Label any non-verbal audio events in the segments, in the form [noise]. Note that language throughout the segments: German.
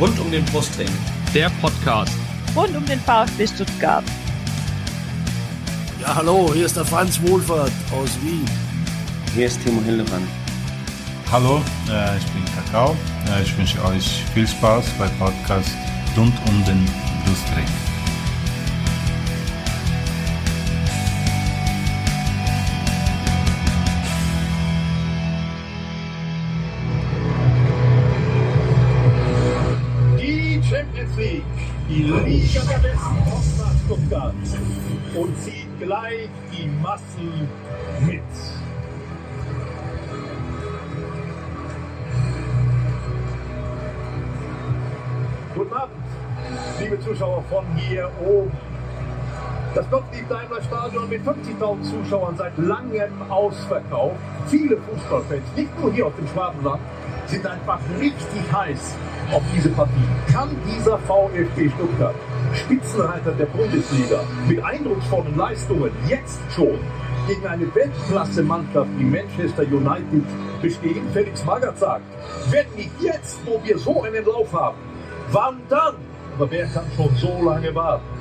Rund um den Brustring. Der Podcast. Rund um den VfB Stuttgart. Ja, hallo, hier ist der Franz Wohlfahrt aus Wien. Hier ist Timo Hildebrand. Hallo, äh, ich bin Kakao. Äh, ich wünsche euch viel Spaß beim Podcast rund um den Brustring. Besten kommt nach Stuttgart und zieht gleich die Massen mit. Guten Abend, liebe Zuschauer von hier oben. Das Gottlieb-Daimler Stadion mit 50.000 Zuschauern seit langem ausverkauft. Viele Fußballfans, nicht nur hier auf dem Schwabenland, sind einfach richtig heiß auf diese Partie. Kann dieser VfB Stuttgart, Spitzenreiter der Bundesliga, mit eindrucksvollen Leistungen jetzt schon gegen eine Weltklasse-Mannschaft wie Manchester United bestehen? Felix Magath sagt, wenn nicht jetzt, wo wir so einen Lauf haben, wann dann? Aber wer kann schon so lange warten?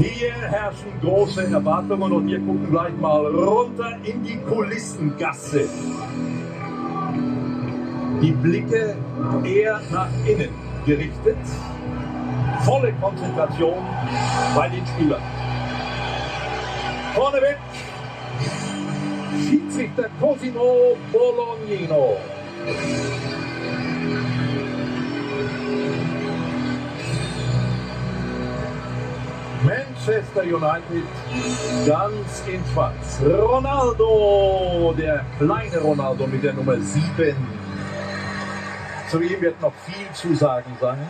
Hier herrschen große Erwartungen und wir gucken gleich mal runter in die Kulissengasse. Die Blicke eher nach innen gerichtet. Volle Konzentration bei den Spielern. Vorneweg Schiedsrichter Cosimo Bolognino. Manchester United ganz in schwarz. Ronaldo, der kleine Ronaldo mit der Nummer 7. Zu ihm wird noch viel zu sagen sein.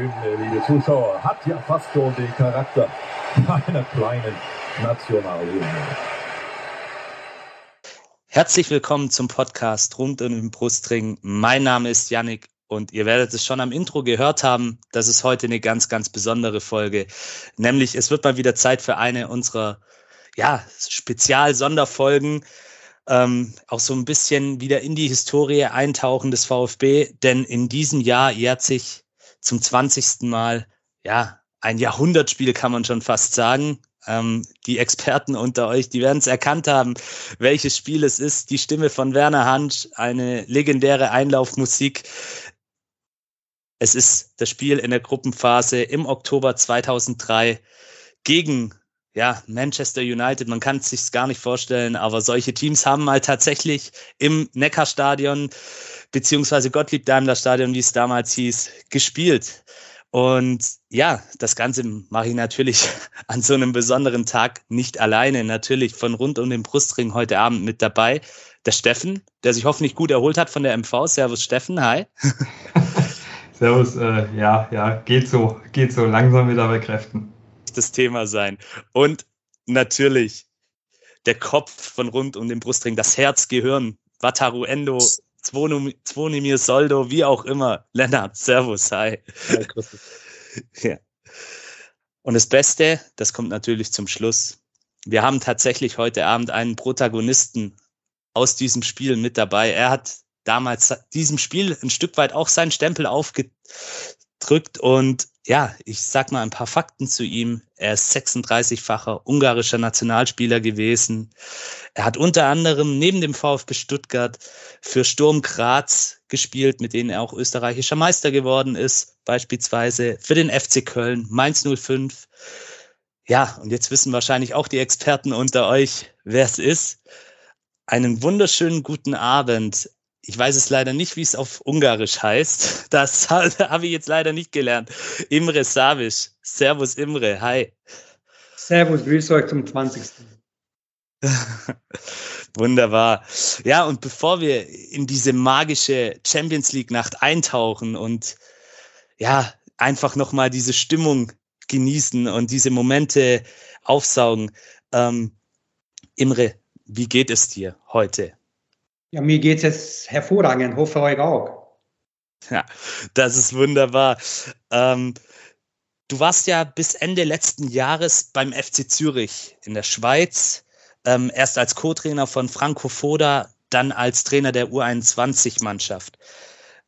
UEFA-Hymne, liebe Zuschauer, hat ja fast schon den Charakter [laughs] einer kleinen Nationalhymne. Herzlich willkommen zum Podcast rund um den Brustring. Mein Name ist Yannick und ihr werdet es schon am Intro gehört haben. Das ist heute eine ganz, ganz besondere Folge. Nämlich, es wird mal wieder Zeit für eine unserer ja, Spezial-Sonderfolgen. Ähm, auch so ein bisschen wieder in die Historie eintauchen des VfB, denn in diesem Jahr jährt sich zum 20. Mal ja ein Jahrhundertspiel, kann man schon fast sagen. Ähm, die Experten unter euch, die werden es erkannt haben, welches Spiel es ist. Die Stimme von Werner Hansch, eine legendäre Einlaufmusik. Es ist das Spiel in der Gruppenphase im Oktober 2003 gegen ja, Manchester United, man kann es sich gar nicht vorstellen, aber solche Teams haben mal tatsächlich im Neckarstadion beziehungsweise Gottlieb Daimler Stadion, wie es damals hieß, gespielt. Und ja, das Ganze mache ich natürlich [laughs] an so einem besonderen Tag nicht alleine. Natürlich von rund um den Brustring heute Abend mit dabei. Der Steffen, der sich hoffentlich gut erholt hat von der MV. Servus Steffen, hi. [laughs] Servus, äh, ja, ja, geht so, geht so, langsam wieder bei Kräften. Das Thema sein. Und natürlich der Kopf von rund um den Brustring, das Herz, Gehirn, Wataru Endo, Zvonimir Soldo, wie auch immer. Lennart, Servus, hi. Ja. Und das Beste, das kommt natürlich zum Schluss. Wir haben tatsächlich heute Abend einen Protagonisten aus diesem Spiel mit dabei. Er hat damals diesem Spiel ein Stück weit auch seinen Stempel aufgedrückt und ja, ich sag mal ein paar Fakten zu ihm. Er ist 36-facher ungarischer Nationalspieler gewesen. Er hat unter anderem neben dem VfB Stuttgart für Sturm Graz gespielt, mit denen er auch österreichischer Meister geworden ist, beispielsweise für den FC Köln, Mainz 05. Ja, und jetzt wissen wahrscheinlich auch die Experten unter euch, wer es ist. Einen wunderschönen guten Abend ich weiß es leider nicht, wie es auf Ungarisch heißt. [laughs] Das [laughs] habe ich jetzt leider nicht gelernt. Imre Savic. Servus Imre, hi. Servus, grüß euch zum 20. [laughs] Wunderbar. Ja, und bevor wir in diese magische Champions League Nacht eintauchen und ja, einfach nochmal diese Stimmung genießen und diese Momente aufsaugen, ähm, Imre, wie geht es dir heute? Ja, mir geht es jetzt hervorragend, hoffe euch auch. Ja, das ist wunderbar. Ähm, du warst ja bis Ende letzten Jahres beim FC Zürich in der Schweiz, ähm, erst als Co-Trainer von Franco Foda, dann als Trainer der U21-Mannschaft.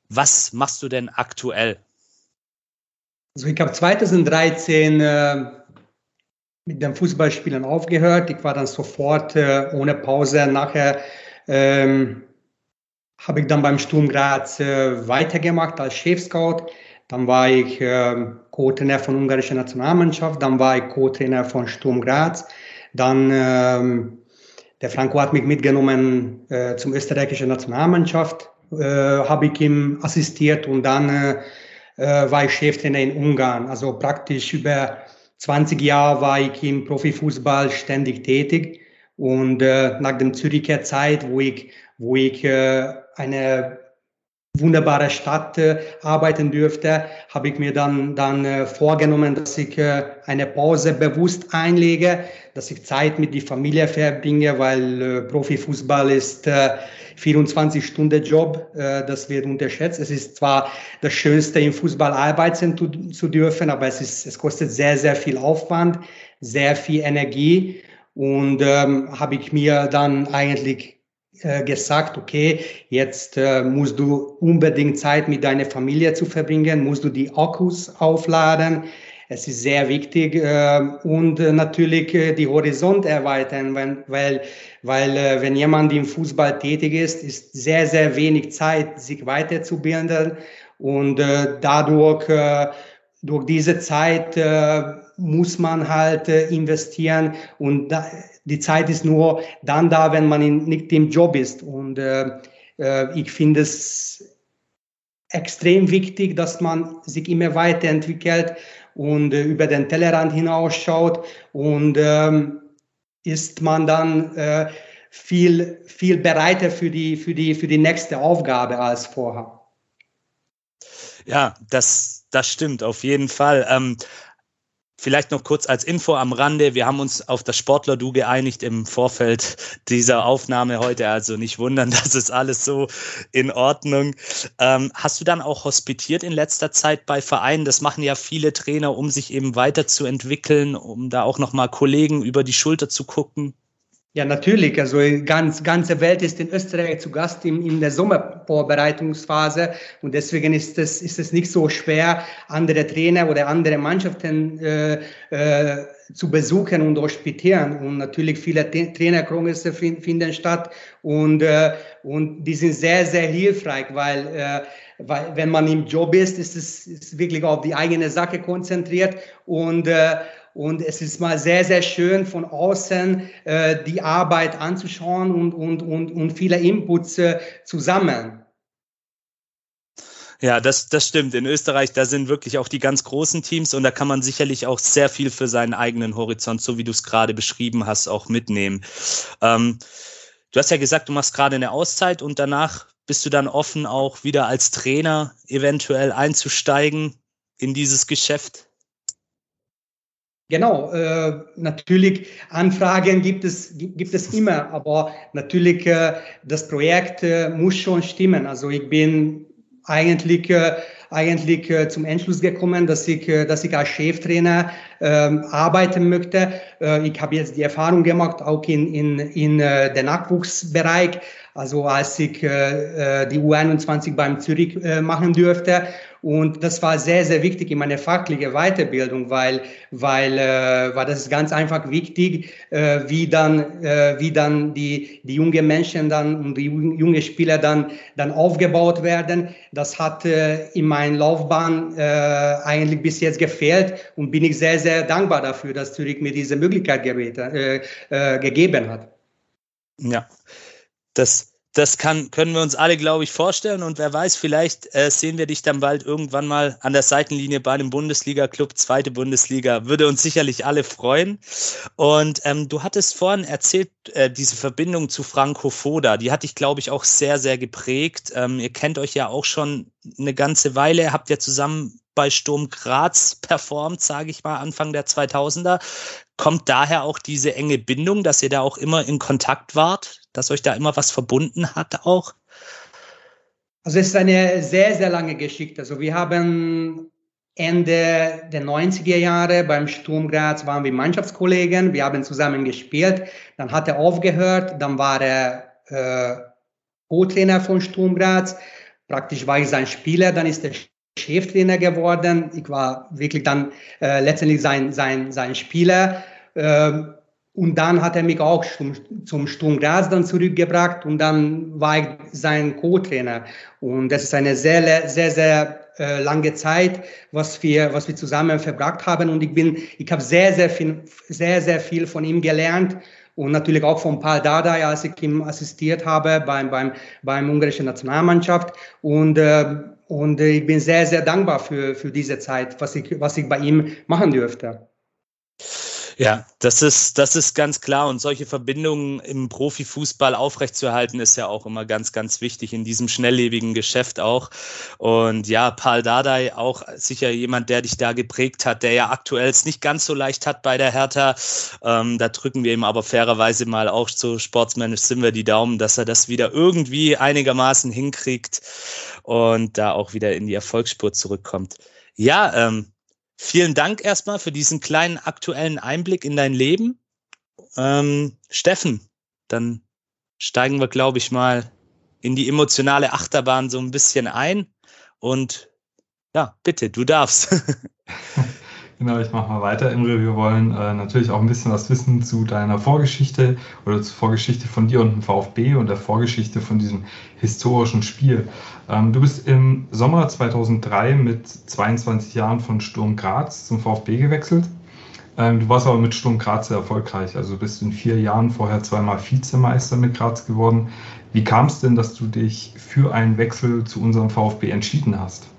Was machst du denn aktuell? Also ich habe 2013 äh, mit dem Fußballspielen aufgehört. Ich war dann sofort äh, ohne Pause nachher ähm, habe ich dann beim Sturm Graz äh, weitergemacht als Chefscout. Dann war ich äh, Co-Trainer von ungarischer Nationalmannschaft. Dann war ich Co-Trainer von Sturm Graz. Dann ähm, der Franco hat mich mitgenommen äh, zum österreichischen Nationalmannschaft. Äh, habe ich ihm assistiert und dann äh, äh, war ich Cheftrainer in Ungarn. Also praktisch über 20 Jahre war ich im Profifußball ständig tätig. Und äh, nach dem Züricher Zeit, wo ich, wo ich äh, eine wunderbare Stadt äh, arbeiten dürfte, habe ich mir dann, dann äh, vorgenommen, dass ich äh, eine Pause bewusst einlege, dass ich Zeit mit der Familie verbringe, weil äh, Profifußball ist äh, 24-Stunden-Job, äh, das wird unterschätzt. Es ist zwar das Schönste, im Fußball arbeiten zu, zu dürfen, aber es, ist, es kostet sehr, sehr viel Aufwand, sehr viel Energie. Und ähm, habe ich mir dann eigentlich äh, gesagt, okay, jetzt äh, musst du unbedingt Zeit mit deiner Familie zu verbringen, musst du die Akkus aufladen. Es ist sehr wichtig äh, und natürlich äh, die Horizont erweitern, wenn, weil, weil äh, wenn jemand im Fußball tätig ist, ist sehr, sehr wenig Zeit, sich weiterzubilden und äh, dadurch äh, durch diese Zeit äh, muss man halt äh, investieren und da, die Zeit ist nur dann da, wenn man in, nicht im Job ist. Und äh, äh, ich finde es extrem wichtig, dass man sich immer weiterentwickelt und äh, über den Tellerrand hinausschaut und ähm, ist man dann äh, viel, viel bereiter für die, für, die, für die nächste Aufgabe als vorher. Ja, das, das stimmt auf jeden Fall. Ähm, Vielleicht noch kurz als Info am Rande. Wir haben uns auf das Sportler-Du geeinigt im Vorfeld dieser Aufnahme heute. Also nicht wundern, [laughs] das ist alles so in Ordnung. Ähm, hast du dann auch hospitiert in letzter Zeit bei Vereinen? Das machen ja viele Trainer, um sich eben weiterzuentwickeln, um da auch nochmal Kollegen über die Schulter zu gucken. Ja, natürlich. Also ganz ganze Welt ist in Österreich zu Gast in, in der Sommervorbereitungsphase und deswegen ist es ist es nicht so schwer, andere Trainer oder andere Mannschaften äh, äh, zu besuchen und hospitieren. Und natürlich viele Trainerkongresse finden statt und äh, und die sind sehr sehr hilfreich, weil äh, weil wenn man im Job ist, ist es ist wirklich auf die eigene Sache konzentriert und äh, und es ist mal sehr, sehr schön von außen äh, die Arbeit anzuschauen und, und, und, und viele Inputs äh, zu sammeln. Ja, das, das stimmt. In Österreich, da sind wirklich auch die ganz großen Teams und da kann man sicherlich auch sehr viel für seinen eigenen Horizont, so wie du es gerade beschrieben hast, auch mitnehmen. Ähm, du hast ja gesagt, du machst gerade eine Auszeit und danach bist du dann offen, auch wieder als Trainer eventuell einzusteigen in dieses Geschäft? Genau, äh, natürlich Anfragen gibt es, gibt es immer, aber natürlich äh, das Projekt äh, muss schon stimmen. Also ich bin eigentlich, äh, eigentlich äh, zum Entschluss gekommen, dass ich, äh, dass ich als Cheftrainer ähm, arbeiten möchte. Äh, ich habe jetzt die Erfahrung gemacht, auch in, in, in äh, den Nachwuchsbereich, also als ich äh, äh die U21 beim Zürich äh, machen durfte. Und das war sehr, sehr wichtig in meiner fachlichen Weiterbildung, weil, weil, äh, weil das ganz einfach wichtig, äh, wie dann, äh, wie dann die, die jungen Menschen dann und die jungen Spieler dann, dann aufgebaut werden. Das hat äh, in meiner Laufbahn äh, eigentlich bis jetzt gefehlt und bin ich sehr, sehr dankbar dafür, dass Zürich mir diese Möglichkeit gebeten, äh, äh, gegeben hat. Ja, das das kann, können wir uns alle, glaube ich, vorstellen. Und wer weiß, vielleicht äh, sehen wir dich dann bald irgendwann mal an der Seitenlinie bei einem Bundesliga-Club, zweite Bundesliga. Würde uns sicherlich alle freuen. Und ähm, du hattest vorhin erzählt, äh, diese Verbindung zu Franco Foda, die hat dich, glaube ich, auch sehr, sehr geprägt. Ähm, ihr kennt euch ja auch schon eine ganze Weile, habt ja zusammen bei Sturm Graz performt, sage ich mal, Anfang der 2000er. Kommt daher auch diese enge Bindung, dass ihr da auch immer in Kontakt wart? Dass euch da immer was verbunden hat auch? Also es ist eine sehr, sehr lange Geschichte. Also wir haben Ende der 90er Jahre beim Sturm Graz waren wir Mannschaftskollegen, wir haben zusammen gespielt, dann hat er aufgehört, dann war er äh, Co-Trainer von Sturm Graz, praktisch war ich sein Spieler, dann ist er Cheftrainer geworden, ich war wirklich dann äh, letztendlich sein, sein, sein Spieler. Äh, und dann hat er mich auch zum, zum Sturm Graz dann zurückgebracht und dann war ich sein Co-Trainer. Und das ist eine sehr, sehr, sehr äh, lange Zeit, was wir, was wir zusammen verbracht haben. Und ich bin, ich habe sehr, sehr viel, sehr, sehr viel von ihm gelernt und natürlich auch von Paul Dardai, als ich ihm assistiert habe beim, beim, beim ungarischen Nationalmannschaft. Und, äh, und ich bin sehr, sehr dankbar für, für diese Zeit, was ich, was ich bei ihm machen dürfte. Ja, das ist, das ist ganz klar. Und solche Verbindungen im Profifußball aufrechtzuerhalten, ist ja auch immer ganz, ganz wichtig in diesem schnelllebigen Geschäft auch. Und ja, Paul Dardai, auch sicher jemand, der dich da geprägt hat, der ja aktuell es nicht ganz so leicht hat bei der Hertha. Ähm, da drücken wir ihm aber fairerweise mal auch so sportsmännisch sind wir die Daumen, dass er das wieder irgendwie einigermaßen hinkriegt und da auch wieder in die Erfolgsspur zurückkommt. Ja, ähm, Vielen Dank erstmal für diesen kleinen aktuellen Einblick in dein Leben. Ähm, Steffen, dann steigen wir, glaube ich, mal in die emotionale Achterbahn so ein bisschen ein. Und ja, bitte, du darfst. [laughs] Genau, ich mache mal weiter. Imre, wir wollen äh, natürlich auch ein bisschen was wissen zu deiner Vorgeschichte oder zur Vorgeschichte von dir und dem VfB und der Vorgeschichte von diesem historischen Spiel. Ähm, du bist im Sommer 2003 mit 22 Jahren von Sturm Graz zum VfB gewechselt. Ähm, du warst aber mit Sturm Graz sehr erfolgreich. Also bist in vier Jahren vorher zweimal Vizemeister mit Graz geworden. Wie kam es denn, dass du dich für einen Wechsel zu unserem VfB entschieden hast?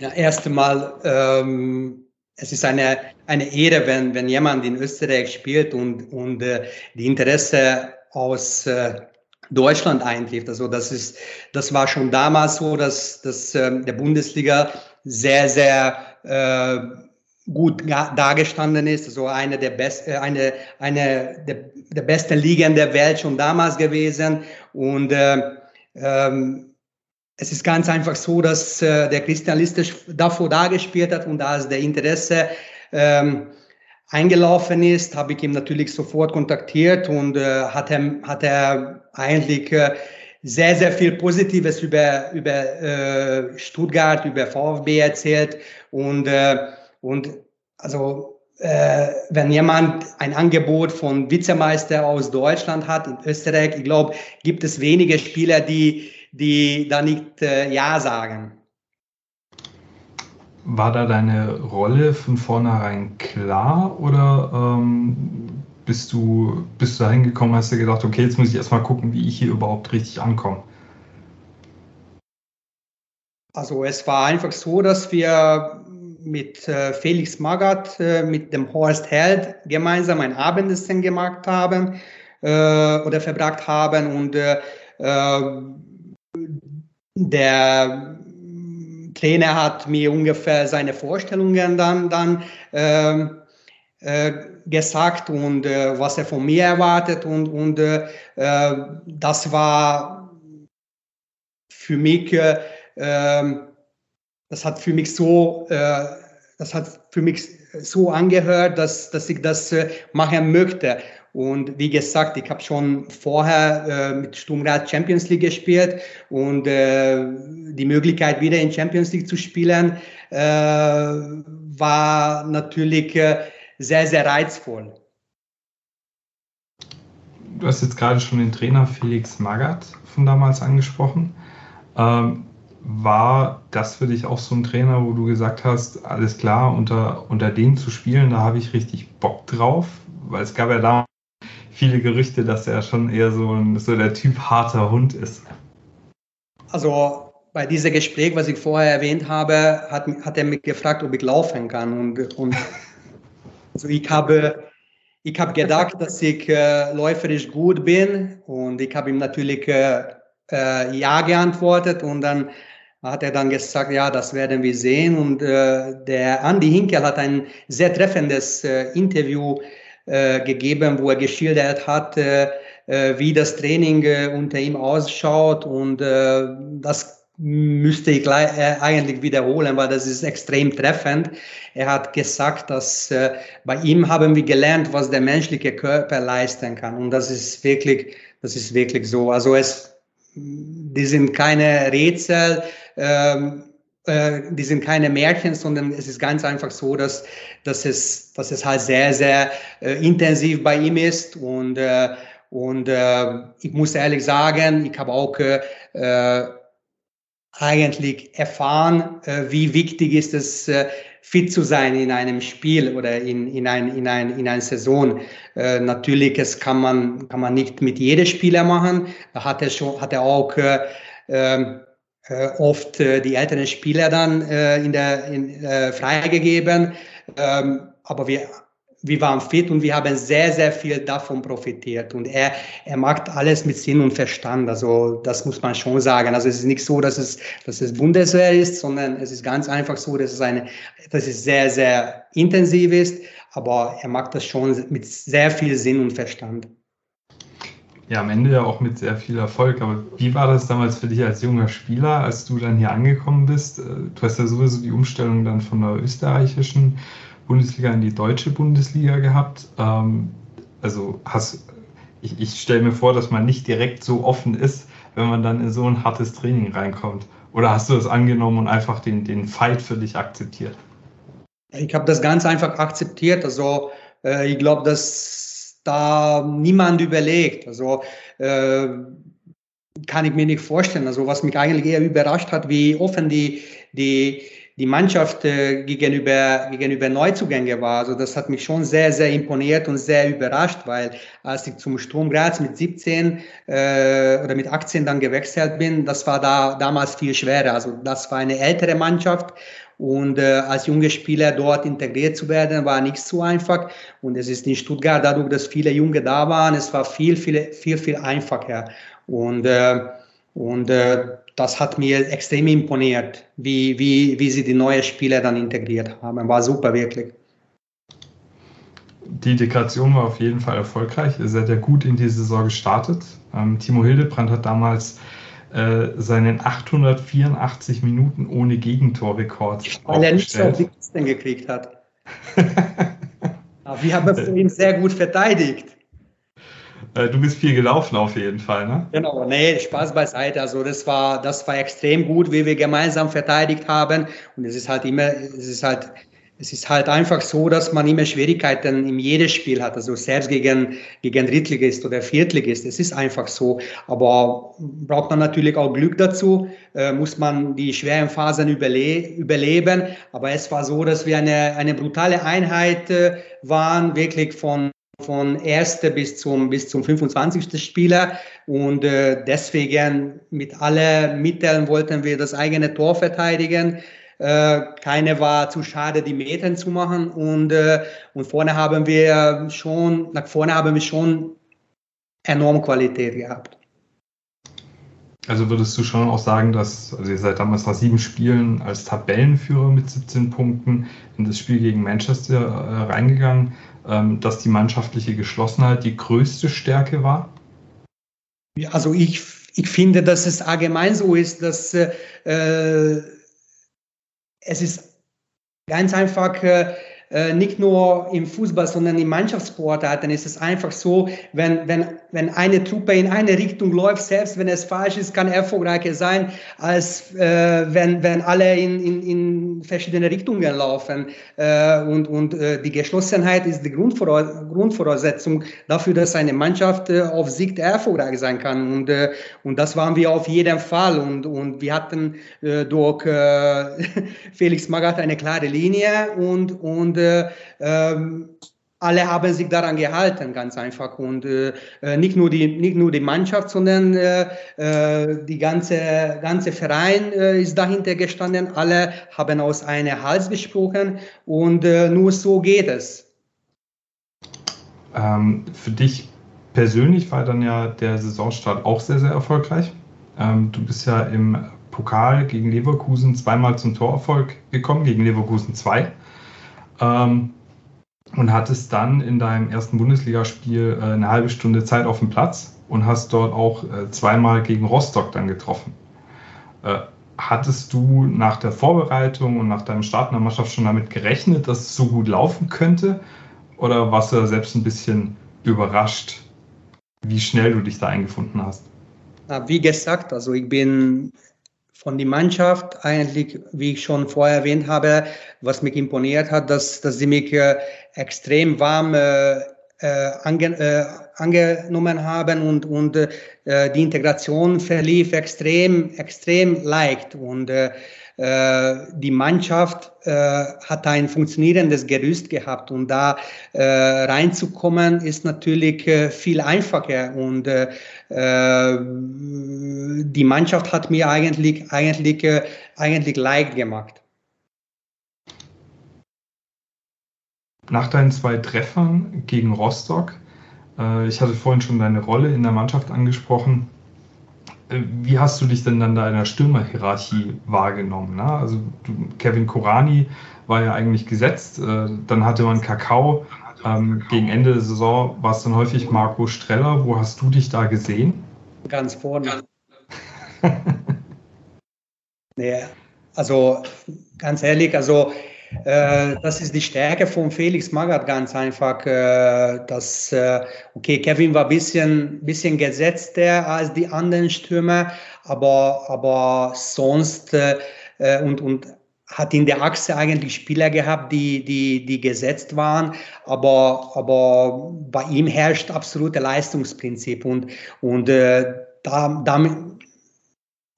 Ja, erst einmal, ähm, es ist eine, eine Ehre, wenn, wenn jemand in Österreich spielt und, und äh, die Interesse aus äh, Deutschland eintrifft. Also das ist, das war schon damals so, dass, dass äh, der Bundesliga sehr, sehr äh, gut dargestanden ist. Also eine der besten, äh, eine, eine der, der besten Ligen der Welt schon damals gewesen. Und äh, ähm, es ist ganz einfach so, dass äh, der Christian Lister davor da gespielt hat und als der Interesse ähm, eingelaufen ist, habe ich ihn natürlich sofort kontaktiert und äh, hat, er, hat er eigentlich äh, sehr, sehr viel Positives über, über äh, Stuttgart, über VfB erzählt und, äh, und also äh, wenn jemand ein Angebot von Vizemeister aus Deutschland hat, in Österreich, ich glaube, gibt es wenige Spieler, die die da nicht äh, Ja sagen. War da deine Rolle von vornherein klar oder ähm, bist, du, bist du da hingekommen, hast du gedacht, okay, jetzt muss ich erstmal gucken, wie ich hier überhaupt richtig ankomme? Also es war einfach so, dass wir mit äh, Felix Magath, äh, mit dem Horst Held gemeinsam ein Abendessen gemacht haben äh, oder verbracht haben und äh, äh, der Trainer hat mir ungefähr seine Vorstellungen dann, dann äh, äh, gesagt und äh, was er von mir erwartet und, und äh, das war für mich, äh, ähm, das hat für mich so, äh, das hat für mich so angehört, dass, dass ich das machen möchte. Und wie gesagt, ich habe schon vorher äh, mit Sturm Graz Champions League gespielt und äh, die Möglichkeit wieder in Champions League zu spielen äh, war natürlich äh, sehr, sehr reizvoll. Du hast jetzt gerade schon den Trainer Felix Magath von damals angesprochen. Ähm, war das für dich auch so ein Trainer, wo du gesagt hast, alles klar, unter, unter dem zu spielen, da habe ich richtig Bock drauf? Weil es gab ja da viele Gerüchte, dass er schon eher so, ein, so der Typ harter Hund ist. Also bei diesem Gespräch, was ich vorher erwähnt habe, hat, hat er mich gefragt, ob ich laufen kann. Und, und [laughs] also ich habe, ich habe gedacht, dass ich äh, läuferisch gut bin. Und ich habe ihm natürlich äh, äh, Ja geantwortet. Und dann hat er dann gesagt, ja, das werden wir sehen. Und äh, der Andi Hinkel hat ein sehr treffendes äh, Interview äh, gegeben, wo er geschildert hat, äh, äh, wie das Training äh, unter ihm ausschaut. Und das müsste ich eigentlich wiederholen, weil das ist extrem treffend. Er hat gesagt, dass bei ihm haben wir gelernt, was der menschliche Körper leisten kann. Und das ist wirklich, das ist wirklich so. Also es, die sind keine Rätsel, ähm, äh, die sind keine Märchen, sondern es ist ganz einfach so, dass, dass, es, dass es halt sehr, sehr äh, intensiv bei ihm ist. Und, äh, und äh, ich muss ehrlich sagen, ich habe auch äh, eigentlich erfahren, wie wichtig ist es, fit zu sein in einem Spiel oder in, in, ein, in, ein, in einer Saison. Äh, natürlich, es kann man, kann man nicht mit jedem Spieler machen. Da hat er schon, hat er auch äh, ähm, äh, oft äh, die älteren Spieler dann äh, in der in, äh, freigegeben. Ähm, aber wir, wir waren fit und wir haben sehr, sehr viel davon profitiert. Und er, er macht alles mit Sinn und Verstand. Also das muss man schon sagen. Also es ist nicht so, dass es, dass es Bundeswehr ist, sondern es ist ganz einfach so, dass es, eine, dass es sehr, sehr intensiv ist. Aber er macht das schon mit sehr viel Sinn und Verstand. Ja, am Ende ja auch mit sehr viel Erfolg. Aber wie war das damals für dich als junger Spieler, als du dann hier angekommen bist? Äh, du hast ja sowieso die Umstellung dann von der österreichischen Bundesliga in die deutsche Bundesliga gehabt. Ähm, also hast, ich, ich stelle mir vor, dass man nicht direkt so offen ist, wenn man dann in so ein hartes Training reinkommt. Oder hast du das angenommen und einfach den, den Fight für dich akzeptiert? Ich habe das ganz einfach akzeptiert. Also äh, ich glaube, dass da niemand überlegt. Also äh, kann ich mir nicht vorstellen. Also was mich eigentlich eher überrascht hat, wie offen die, die, die Mannschaft äh, gegenüber, gegenüber Neuzugänge war. Also das hat mich schon sehr, sehr imponiert und sehr überrascht, weil als ich zum Sturm Graz mit 17 äh, oder mit 18 dann gewechselt bin, das war da damals viel schwerer. Also das war eine ältere Mannschaft und äh, als junge Spieler dort integriert zu werden, war nicht so einfach. Und es ist in Stuttgart, dadurch, dass viele Junge da waren, es war viel, viel, viel, viel einfacher. Und, äh, und äh, das hat mir extrem imponiert, wie, wie, wie sie die neuen Spieler dann integriert haben. War super, wirklich. Die Integration war auf jeden Fall erfolgreich. Ihr seid ja gut in die Saison gestartet. Ähm, Timo Hildebrand hat damals äh, seinen 884 Minuten ohne Gegentorrekord Weil er nicht so die Kisten gekriegt hat. [laughs] wir haben für ihn sehr gut verteidigt. Äh, du bist viel gelaufen auf jeden Fall, ne? Genau, nee, Spaß beiseite. Also das war, das war extrem gut, wie wir gemeinsam verteidigt haben. Und es ist halt immer, es ist halt es ist halt einfach so, dass man immer Schwierigkeiten in jedem Spiel hat. Also selbst gegen, gegen Drittligist oder Viertligist. Es ist einfach so. Aber braucht man natürlich auch Glück dazu. Äh, muss man die schweren Phasen überle überleben. Aber es war so, dass wir eine, eine brutale Einheit äh, waren, wirklich von von erste bis zum bis zum 25. Spieler und äh, deswegen mit allen Mitteln wollten wir das eigene Tor verteidigen äh, keine war zu schade, die Metern zu machen. Und, äh, und vorne haben wir schon, nach vorne haben wir schon enorm Qualität gehabt. Also würdest du schon auch sagen, dass, also ihr seid damals nach sieben Spielen als Tabellenführer mit 17 Punkten in das Spiel gegen Manchester äh, reingegangen, ähm, dass die mannschaftliche Geschlossenheit die größte Stärke war? Ja, also ich, ich finde, dass es allgemein so ist, dass äh, es ist ganz einfach äh, äh, nicht nur im Fußball, sondern in Mannschaftssportarten ist es einfach so, wenn, wenn, wenn eine Truppe in eine Richtung läuft, selbst wenn es falsch ist, kann erfolgreicher sein, als äh, wenn, wenn alle in, in, in verschiedene Richtungen laufen. Äh, und und äh, die Geschlossenheit ist die Grundvora Grundvoraussetzung dafür, dass eine Mannschaft äh, auf Sieg erfolgreich sein kann. Und, äh, und das waren wir auf jeden Fall. Und, und wir hatten äh, durch äh, [laughs] Felix Magath eine klare Linie und, und äh, ähm, alle haben sich daran gehalten, ganz einfach. Und äh, äh, nicht, nur die, nicht nur die Mannschaft, sondern äh, äh, die ganze, ganze Verein äh, ist dahinter gestanden. Alle haben aus einem Hals gesprochen und äh, nur so geht es. Ähm, für dich persönlich war dann ja der Saisonstart auch sehr, sehr erfolgreich. Ähm, du bist ja im Pokal gegen Leverkusen zweimal zum Torerfolg gekommen, gegen Leverkusen 2. Ähm, und hattest dann in deinem ersten Bundesligaspiel äh, eine halbe Stunde Zeit auf dem Platz und hast dort auch äh, zweimal gegen Rostock dann getroffen. Äh, hattest du nach der Vorbereitung und nach deinem Start in der Mannschaft schon damit gerechnet, dass es so gut laufen könnte? Oder warst du da selbst ein bisschen überrascht, wie schnell du dich da eingefunden hast? Wie gesagt, also ich bin von der Mannschaft eigentlich, wie ich schon vorher erwähnt habe, was mich imponiert hat, dass, dass sie mich äh, extrem warm äh, äh ange, äh, angenommen haben und, und äh, die Integration verlief extrem, extrem leicht. Und äh, die Mannschaft äh, hat ein funktionierendes Gerüst gehabt und da äh, reinzukommen ist natürlich äh, viel einfacher und äh, äh, die Mannschaft hat mir eigentlich eigentlich eigentlich leicht gemacht. Nach deinen zwei Treffern gegen Rostock, ich hatte vorhin schon deine Rolle in der Mannschaft angesprochen, wie hast du dich denn dann da in der Stürmerhierarchie wahrgenommen? Ne? Also du, Kevin Korani war ja eigentlich gesetzt, äh, dann hatte man Kakao. Ähm, gegen Ende der Saison war es dann häufig Marco Streller. Wo hast du dich da gesehen? Ganz vorne. [laughs] nee, also ganz ehrlich, also das ist die Stärke von Felix Magath ganz einfach. Äh, dass, äh, okay, Kevin war ein bisschen, bisschen gesetzter als die anderen Stürmer, aber, aber sonst und, und hat in der Achse eigentlich Spieler gehabt, die, die, die gesetzt waren, aber, aber bei ihm herrscht absolute Leistungsprinzip und, und äh, da, damit,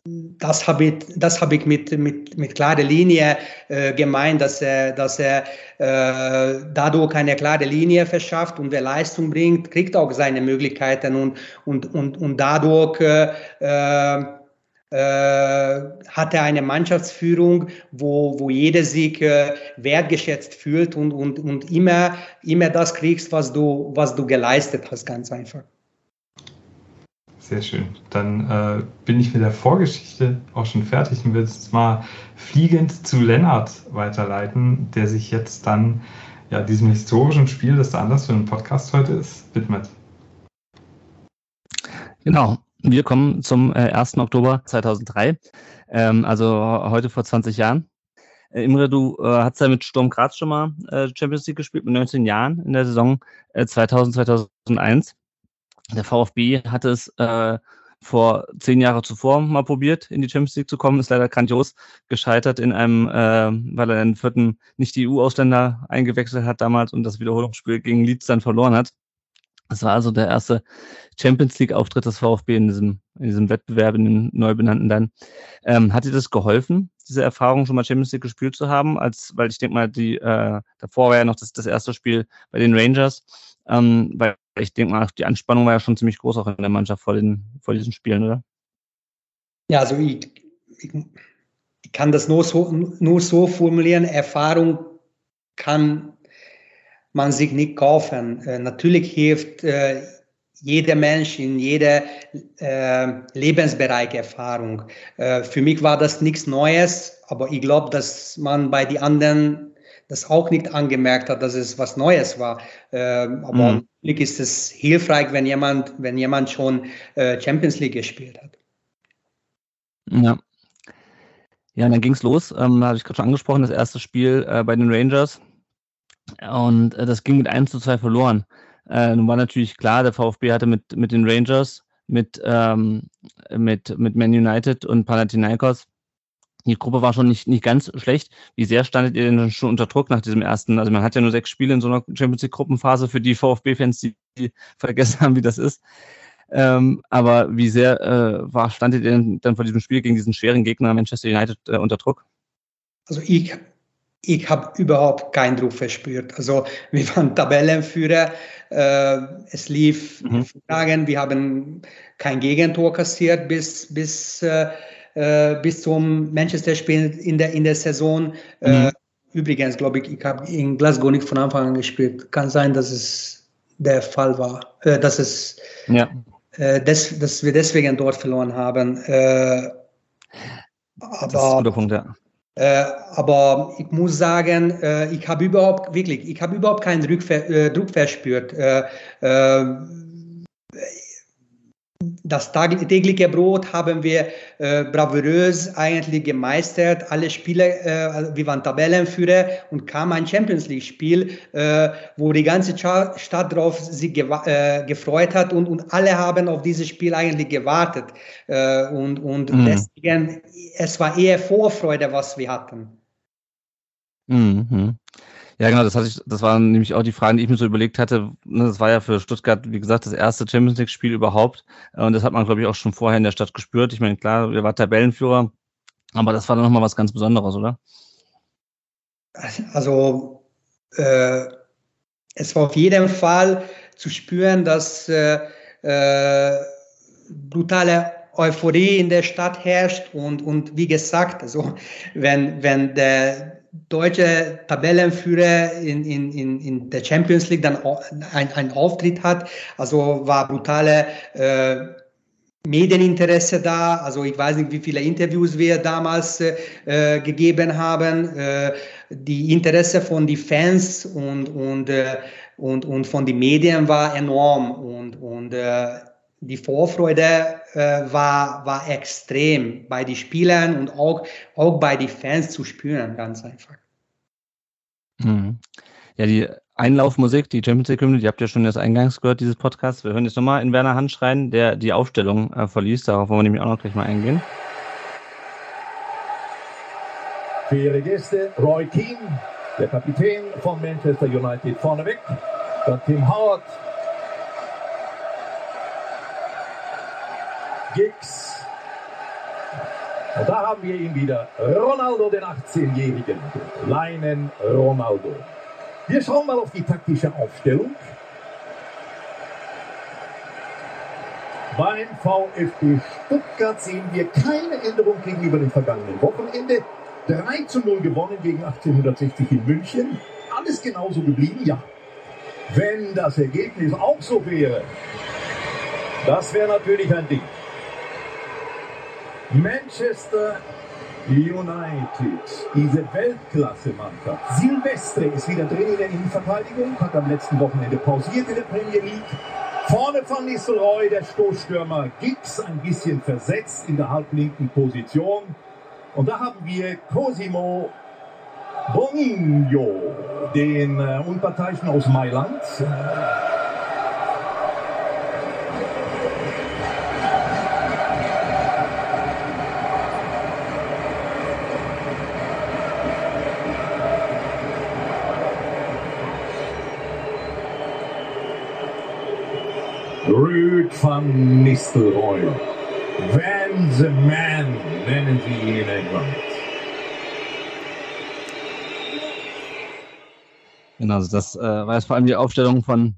das habe ich, das habe ich mit, mit, mit klarer Linie äh, gemeint, dass er, dass er äh, dadurch eine klare Linie verschafft und wer Leistung bringt, kriegt auch seine Möglichkeiten und, und, und, und dadurch äh, äh, hat er eine Mannschaftsführung, wo, wo jeder sich äh, wertgeschätzt fühlt und, und, und immer, immer das kriegst, was du, was du geleistet hast, ganz einfach. Sehr schön. Dann äh, bin ich mit der Vorgeschichte auch schon fertig und will jetzt mal fliegend zu Lennart weiterleiten, der sich jetzt dann ja, diesem historischen Spiel, das der Anlass für den Podcast heute ist, widmet. Genau. Wir kommen zum äh, 1. Oktober 2003, ähm, also heute vor 20 Jahren. Äh, Imre, du äh, hast ja mit Sturm Graz schon mal äh, Champions League gespielt, mit 19 Jahren in der Saison äh, 2000, 2001. Der VfB hatte es äh, vor zehn Jahren zuvor mal probiert, in die Champions League zu kommen, ist leider grandios gescheitert in einem, äh, weil er den vierten nicht die EU-Ausländer eingewechselt hat damals und das Wiederholungsspiel gegen Leeds dann verloren hat. Das war also der erste Champions League-Auftritt des VfB in diesem, in diesem Wettbewerb, in dem neu benannten dann. Ähm, hat dir das geholfen, diese Erfahrung schon mal Champions League gespielt zu haben? Als, weil ich denke mal, die äh, davor war ja noch das, das erste Spiel bei den Rangers, ähm, weil ich denke mal, die Anspannung war ja schon ziemlich groß auch in der Mannschaft vor, den, vor diesen Spielen, oder? Ja, also ich, ich, ich kann das nur so, nur so formulieren, Erfahrung kann man sich nicht kaufen. Äh, natürlich hilft äh, jeder Mensch in jeder äh, Lebensbereich Erfahrung. Äh, für mich war das nichts Neues, aber ich glaube, dass man bei den anderen das auch nicht angemerkt hat, dass es was Neues war. Ähm, aber mhm. Natürlich ist es hilfreich, wenn jemand, wenn jemand schon äh, Champions League gespielt hat. Ja. Ja, dann ging es los. Ähm, habe ich gerade schon angesprochen, das erste Spiel äh, bei den Rangers. Und äh, das ging mit 1 zu 2 verloren. Äh, nun war natürlich klar, der VfB hatte mit, mit den Rangers, mit, ähm, mit, mit Man United und Panathinaikos die Gruppe war schon nicht, nicht ganz schlecht. Wie sehr standet ihr denn schon unter Druck nach diesem ersten? Also man hat ja nur sechs Spiele in so einer Champions League Gruppenphase für die VfB-Fans, die, die, [laughs] vergessen haben, wie das ist. Ähm, aber wie sehr äh, war, standet ihr denn dann vor diesem Spiel gegen diesen schweren Gegner Manchester United äh, unter Druck? Also ich, ich habe überhaupt keinen Druck verspürt. Also [laughs] wir waren Tabellenführer, äh, es lief mhm. Fragen, wir haben kein Gegentor kassiert bis, bis, äh, bis zum Manchester-Spiel in der, in der Saison. Äh, mhm. übrigens, glaube ich, ich habe in Glasgow nicht von Anfang an gespielt. Kann sein, dass es der Fall war, äh, dass, es, ja. des, dass wir deswegen dort verloren haben. aber, das ist ein guter Punkt, ja. Äh, aber ich muss sagen, ich habe überhaupt, wirklich, ich habe überhaupt keinen äh, Druck verspürt. Äh, das tägliche Brot haben wir äh, bravourös eigentlich gemeistert. Alle Spiele, äh, wir waren Tabellenführer und kam ein Champions League-Spiel, äh, wo die ganze Stadt drauf sich äh, gefreut hat und, und alle haben auf dieses Spiel eigentlich gewartet. Äh, und und mhm. deswegen, es war eher Vorfreude, was wir hatten. Mhm. Ja, genau, das hatte ich, das waren nämlich auch die Fragen, die ich mir so überlegt hatte. Ne, das war ja für Stuttgart, wie gesagt, das erste Champions League-Spiel überhaupt. Äh, und das hat man, glaube ich, auch schon vorher in der Stadt gespürt. Ich meine, klar, wir waren Tabellenführer, aber das war dann nochmal was ganz Besonderes, oder? Also, äh, es war auf jeden Fall zu spüren, dass äh, äh, brutale Euphorie in der Stadt herrscht und, und wie gesagt, also wenn, wenn der deutsche Tabellenführer in, in, in, in der Champions League dann ein, ein Auftritt hat. Also war brutale äh, Medieninteresse da. Also ich weiß nicht, wie viele Interviews wir damals äh, gegeben haben. Äh, die Interesse von den Fans und, und, äh, und, und von den Medien war enorm und, und äh, die Vorfreude äh, war, war extrem bei den Spielern und auch, auch bei den Fans zu spüren, ganz einfach. Mhm. Ja, die Einlaufmusik, die Champions League Hymne, die habt ihr schon das eingangs gehört, dieses Podcast. Wir hören jetzt nochmal in Werner Hand schreien, der die Aufstellung äh, verliest. Darauf wollen wir nämlich auch noch gleich mal eingehen. Für ihre Gäste Roy Keane, der Kapitän von Manchester United vorneweg. Dann Tim Howard, Giggs. Und da haben wir ihn wieder. Ronaldo, den 18-Jährigen. Leinen Ronaldo. Wir schauen mal auf die taktische Aufstellung. Beim VfB Stuttgart sehen wir keine Änderung gegenüber dem vergangenen Wochenende. 3 zu 0 gewonnen gegen 1860 in München. Alles genauso geblieben, ja. Wenn das Ergebnis auch so wäre, das wäre natürlich ein Ding. Manchester United, diese Weltklasse-Mannschaft. Silvestre ist wieder drin in der Innenverteidigung, hat am letzten Wochenende pausiert in der Premier League. Vorne von Nistelrooy, der Stoßstürmer Giggs, ein bisschen versetzt in der halblinken Position. Und da haben wir Cosimo Bonino, den äh, Unparteiischen aus Mailand. Rüd van Nistelrooy. Van the Man nennen sie ihn in England. Genau, also das äh, war jetzt vor allem die Aufstellung von,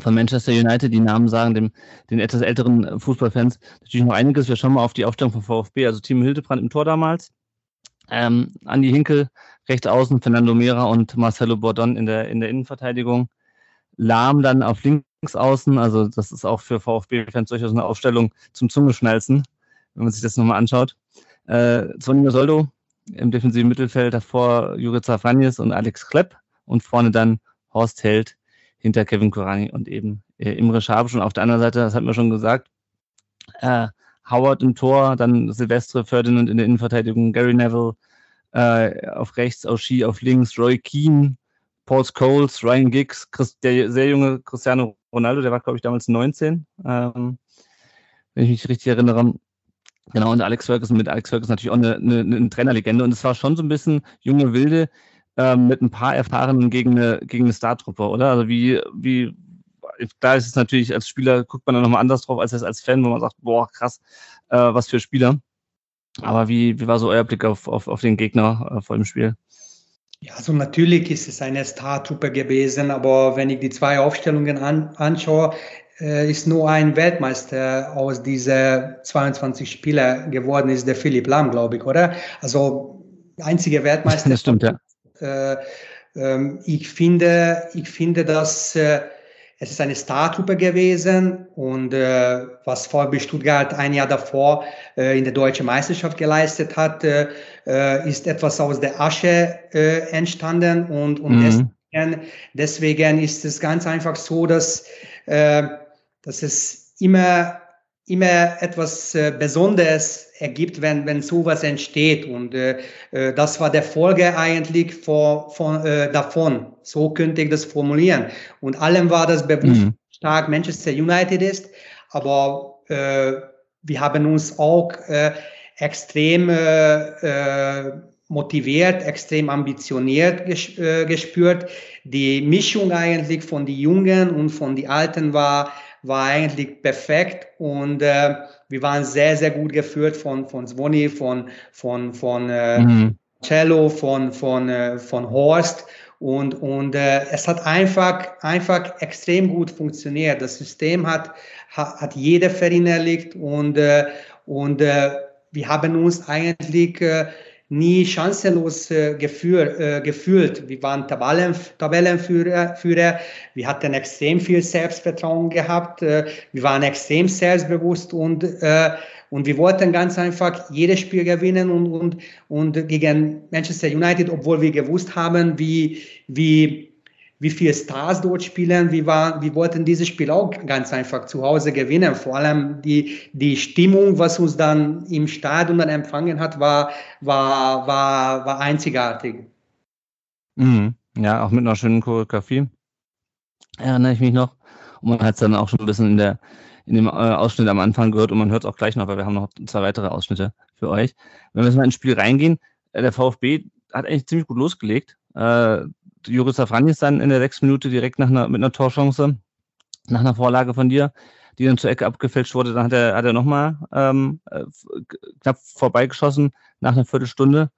von Manchester United. Die Namen sagen dem, den etwas älteren Fußballfans natürlich noch einiges. Wir schauen mal auf die Aufstellung von VfB, also Timo Hildebrand im Tor damals. Ähm, Andi Hinkel rechts außen, Fernando Mera und Marcelo Bordon in der, in der Innenverteidigung. Lahm dann auf links außen. Also das ist auch für VfB-Fans durchaus eine Aufstellung zum Zungeschnalzen, wenn man sich das nochmal anschaut. Äh, Sonny Soldo im defensiven Mittelfeld, davor Jurica Franjes und Alex Klepp und vorne dann Horst Held hinter Kevin Korani und eben äh, Imre Schabisch. Und auf der anderen Seite, das hat man schon gesagt, äh, Howard im Tor, dann Silvestre Ferdinand in der Innenverteidigung, Gary Neville äh, auf rechts, Aushi auf links, Roy Keane, Paul Scholes, Ryan Giggs, Chris, der sehr junge Cristiano Ronaldo, der war, glaube ich, damals 19, ähm, wenn ich mich richtig erinnere. Genau, und Alex Ferguson, mit Alex Ferguson natürlich auch eine, eine, eine Trainerlegende. Und es war schon so ein bisschen junge Wilde ähm, mit ein paar Erfahrenen gegen eine, gegen eine Startruppe, oder? Also wie, wie, da ist es natürlich, als Spieler guckt man da nochmal anders drauf als als Fan, wo man sagt, boah, krass, äh, was für Spieler. Aber wie, wie war so euer Blick auf, auf, auf den Gegner äh, vor dem Spiel? Ja, also natürlich ist es eine Star-Truppe gewesen, aber wenn ich die zwei Aufstellungen an, anschaue, äh, ist nur ein Weltmeister aus diesen 22 Spielern geworden, ist der Philipp Lahm, glaube ich, oder? Also einzige Weltmeister. Das stimmt, ja. Äh, äh, ich finde, ich finde, dass äh, es ist eine Startruppe gewesen und äh, was VfB Stuttgart ein Jahr davor äh, in der deutschen Meisterschaft geleistet hat, äh, äh, ist etwas aus der Asche äh, entstanden und, und mhm. deswegen, deswegen ist es ganz einfach so, dass, äh, dass es immer, immer etwas äh, Besonderes ergibt, wenn, wenn sowas entsteht. Und äh, äh, das war der Folge eigentlich vor, von, äh, davon. So könnte ich das formulieren. Und allem war das bewusst mhm. stark Manchester United ist, aber äh, wir haben uns auch äh, extrem äh, äh, motiviert, extrem ambitioniert ges äh, gespürt. Die Mischung eigentlich von die Jungen und von die Alten war, war eigentlich perfekt und äh, wir waren sehr, sehr gut geführt von, von Svoni, von, von, von äh, mhm. Cello, von, von, äh, von Horst. Und, und äh, es hat einfach, einfach extrem gut funktioniert. Das System hat, hat, hat jeder verinnerlicht und, äh, und äh, wir haben uns eigentlich äh, nie chancenlos äh, gefühl, äh, gefühlt. Wir waren Tabellen, Tabellenführer, Führer. wir hatten extrem viel Selbstvertrauen gehabt, äh, wir waren extrem selbstbewusst und, äh, und wir wollten ganz einfach jedes Spiel gewinnen und, und, und gegen Manchester United, obwohl wir gewusst haben, wie, wie wie viele Stars dort spielen. Wir, waren, wir wollten dieses Spiel auch ganz einfach zu Hause gewinnen. Vor allem die, die Stimmung, was uns dann im Stadion dann empfangen hat, war, war, war, war einzigartig. Mhm. Ja, auch mit einer schönen Choreografie. Erinnere ich mich noch. Und man hat es dann auch schon ein bisschen in, der, in dem äh, Ausschnitt am Anfang gehört und man hört es auch gleich noch, weil wir haben noch zwei weitere Ausschnitte für euch. Wenn wir jetzt mal ins Spiel reingehen, äh, der VfB hat eigentlich ziemlich gut losgelegt. Äh, Joris Safranjes dann in der sechs Minute direkt nach einer, mit einer Torchance, nach einer Vorlage von dir, die dann zur Ecke abgefälscht wurde. Dann hat er, hat er nochmal ähm, äh, knapp vorbeigeschossen nach einer Viertelstunde.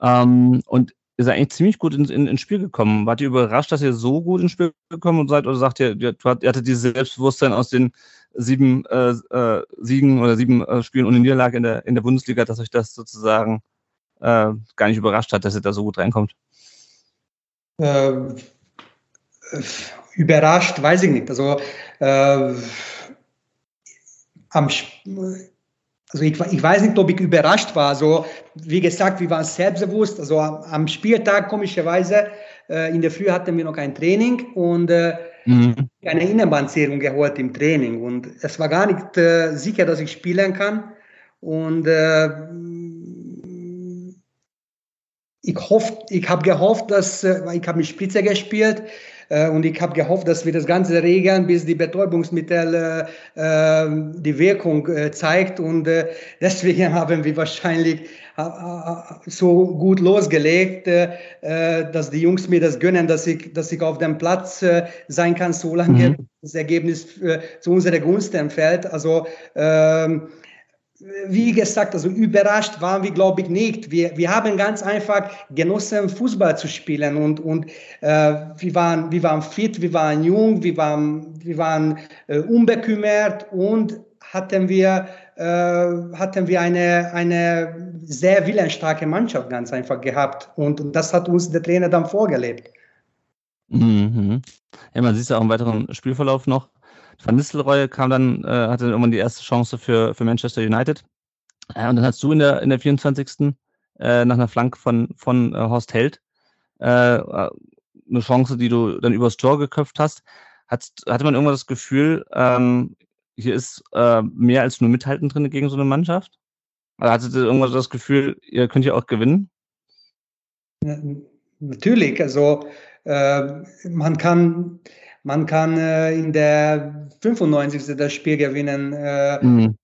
Ähm, und ist eigentlich ziemlich gut ins, in, ins Spiel gekommen. Wart ihr überrascht, dass ihr so gut ins Spiel gekommen seid? Oder sagt ihr, ihr, ihr hattet dieses Selbstbewusstsein aus den sieben äh, äh, Siegen oder sieben äh, Spielen ohne Niederlage in der, in der Bundesliga, dass euch das sozusagen äh, gar nicht überrascht hat, dass ihr da so gut reinkommt? Äh, überrascht, weiß ich nicht. Also, äh, am, also ich, ich, weiß nicht, ob ich überrascht war. Also, wie gesagt, wir waren selbstbewusst. Also am Spieltag, komischerweise, äh, in der Früh hatten wir noch ein Training und äh, mhm. eine Innenbandsehrung geholt im Training. Und es war gar nicht äh, sicher, dass ich spielen kann. Und äh, ich hoffe, ich habe gehofft, dass äh, ich habe mit Spitze gespielt äh, und ich habe gehofft, dass wir das Ganze regeln, bis die Betäubungsmittel äh, äh, die Wirkung äh, zeigt und äh, deswegen [laughs] haben wir wahrscheinlich so gut losgelegt, dass die Jungs mir das gönnen, dass ich, dass ich auf dem Platz sein kann, solange mhm. das Ergebnis zu unserer Gunsten fällt. Also ähm, wie gesagt, also überrascht waren wir, glaube ich, nicht. Wir, wir haben ganz einfach genossen, Fußball zu spielen und, und äh, wir, waren, wir waren fit, wir waren jung, wir waren, wir waren äh, unbekümmert und hatten wir, äh, hatten wir eine, eine sehr willensstarke Mannschaft ganz einfach gehabt und, und das hat uns der Trainer dann vorgelebt. Mhm. Ja, man sieht ja auch im weiteren Spielverlauf noch, Van Nistelrooy kam dann, äh, hatte dann irgendwann die erste Chance für, für Manchester United. Äh, und dann hast du in der, in der 24. Äh, nach einer Flanke von, von äh, Horst Held äh, eine Chance, die du dann übers Tor geköpft hast. Hat, hatte man irgendwann das Gefühl, ähm, hier ist äh, mehr als nur Mithalten drin gegen so eine Mannschaft? Oder hattet ihr irgendwann das Gefühl, ihr könnt ja auch gewinnen? Natürlich, also äh, man kann man kann äh, in der 95. das Spiel gewinnen. Äh, mhm.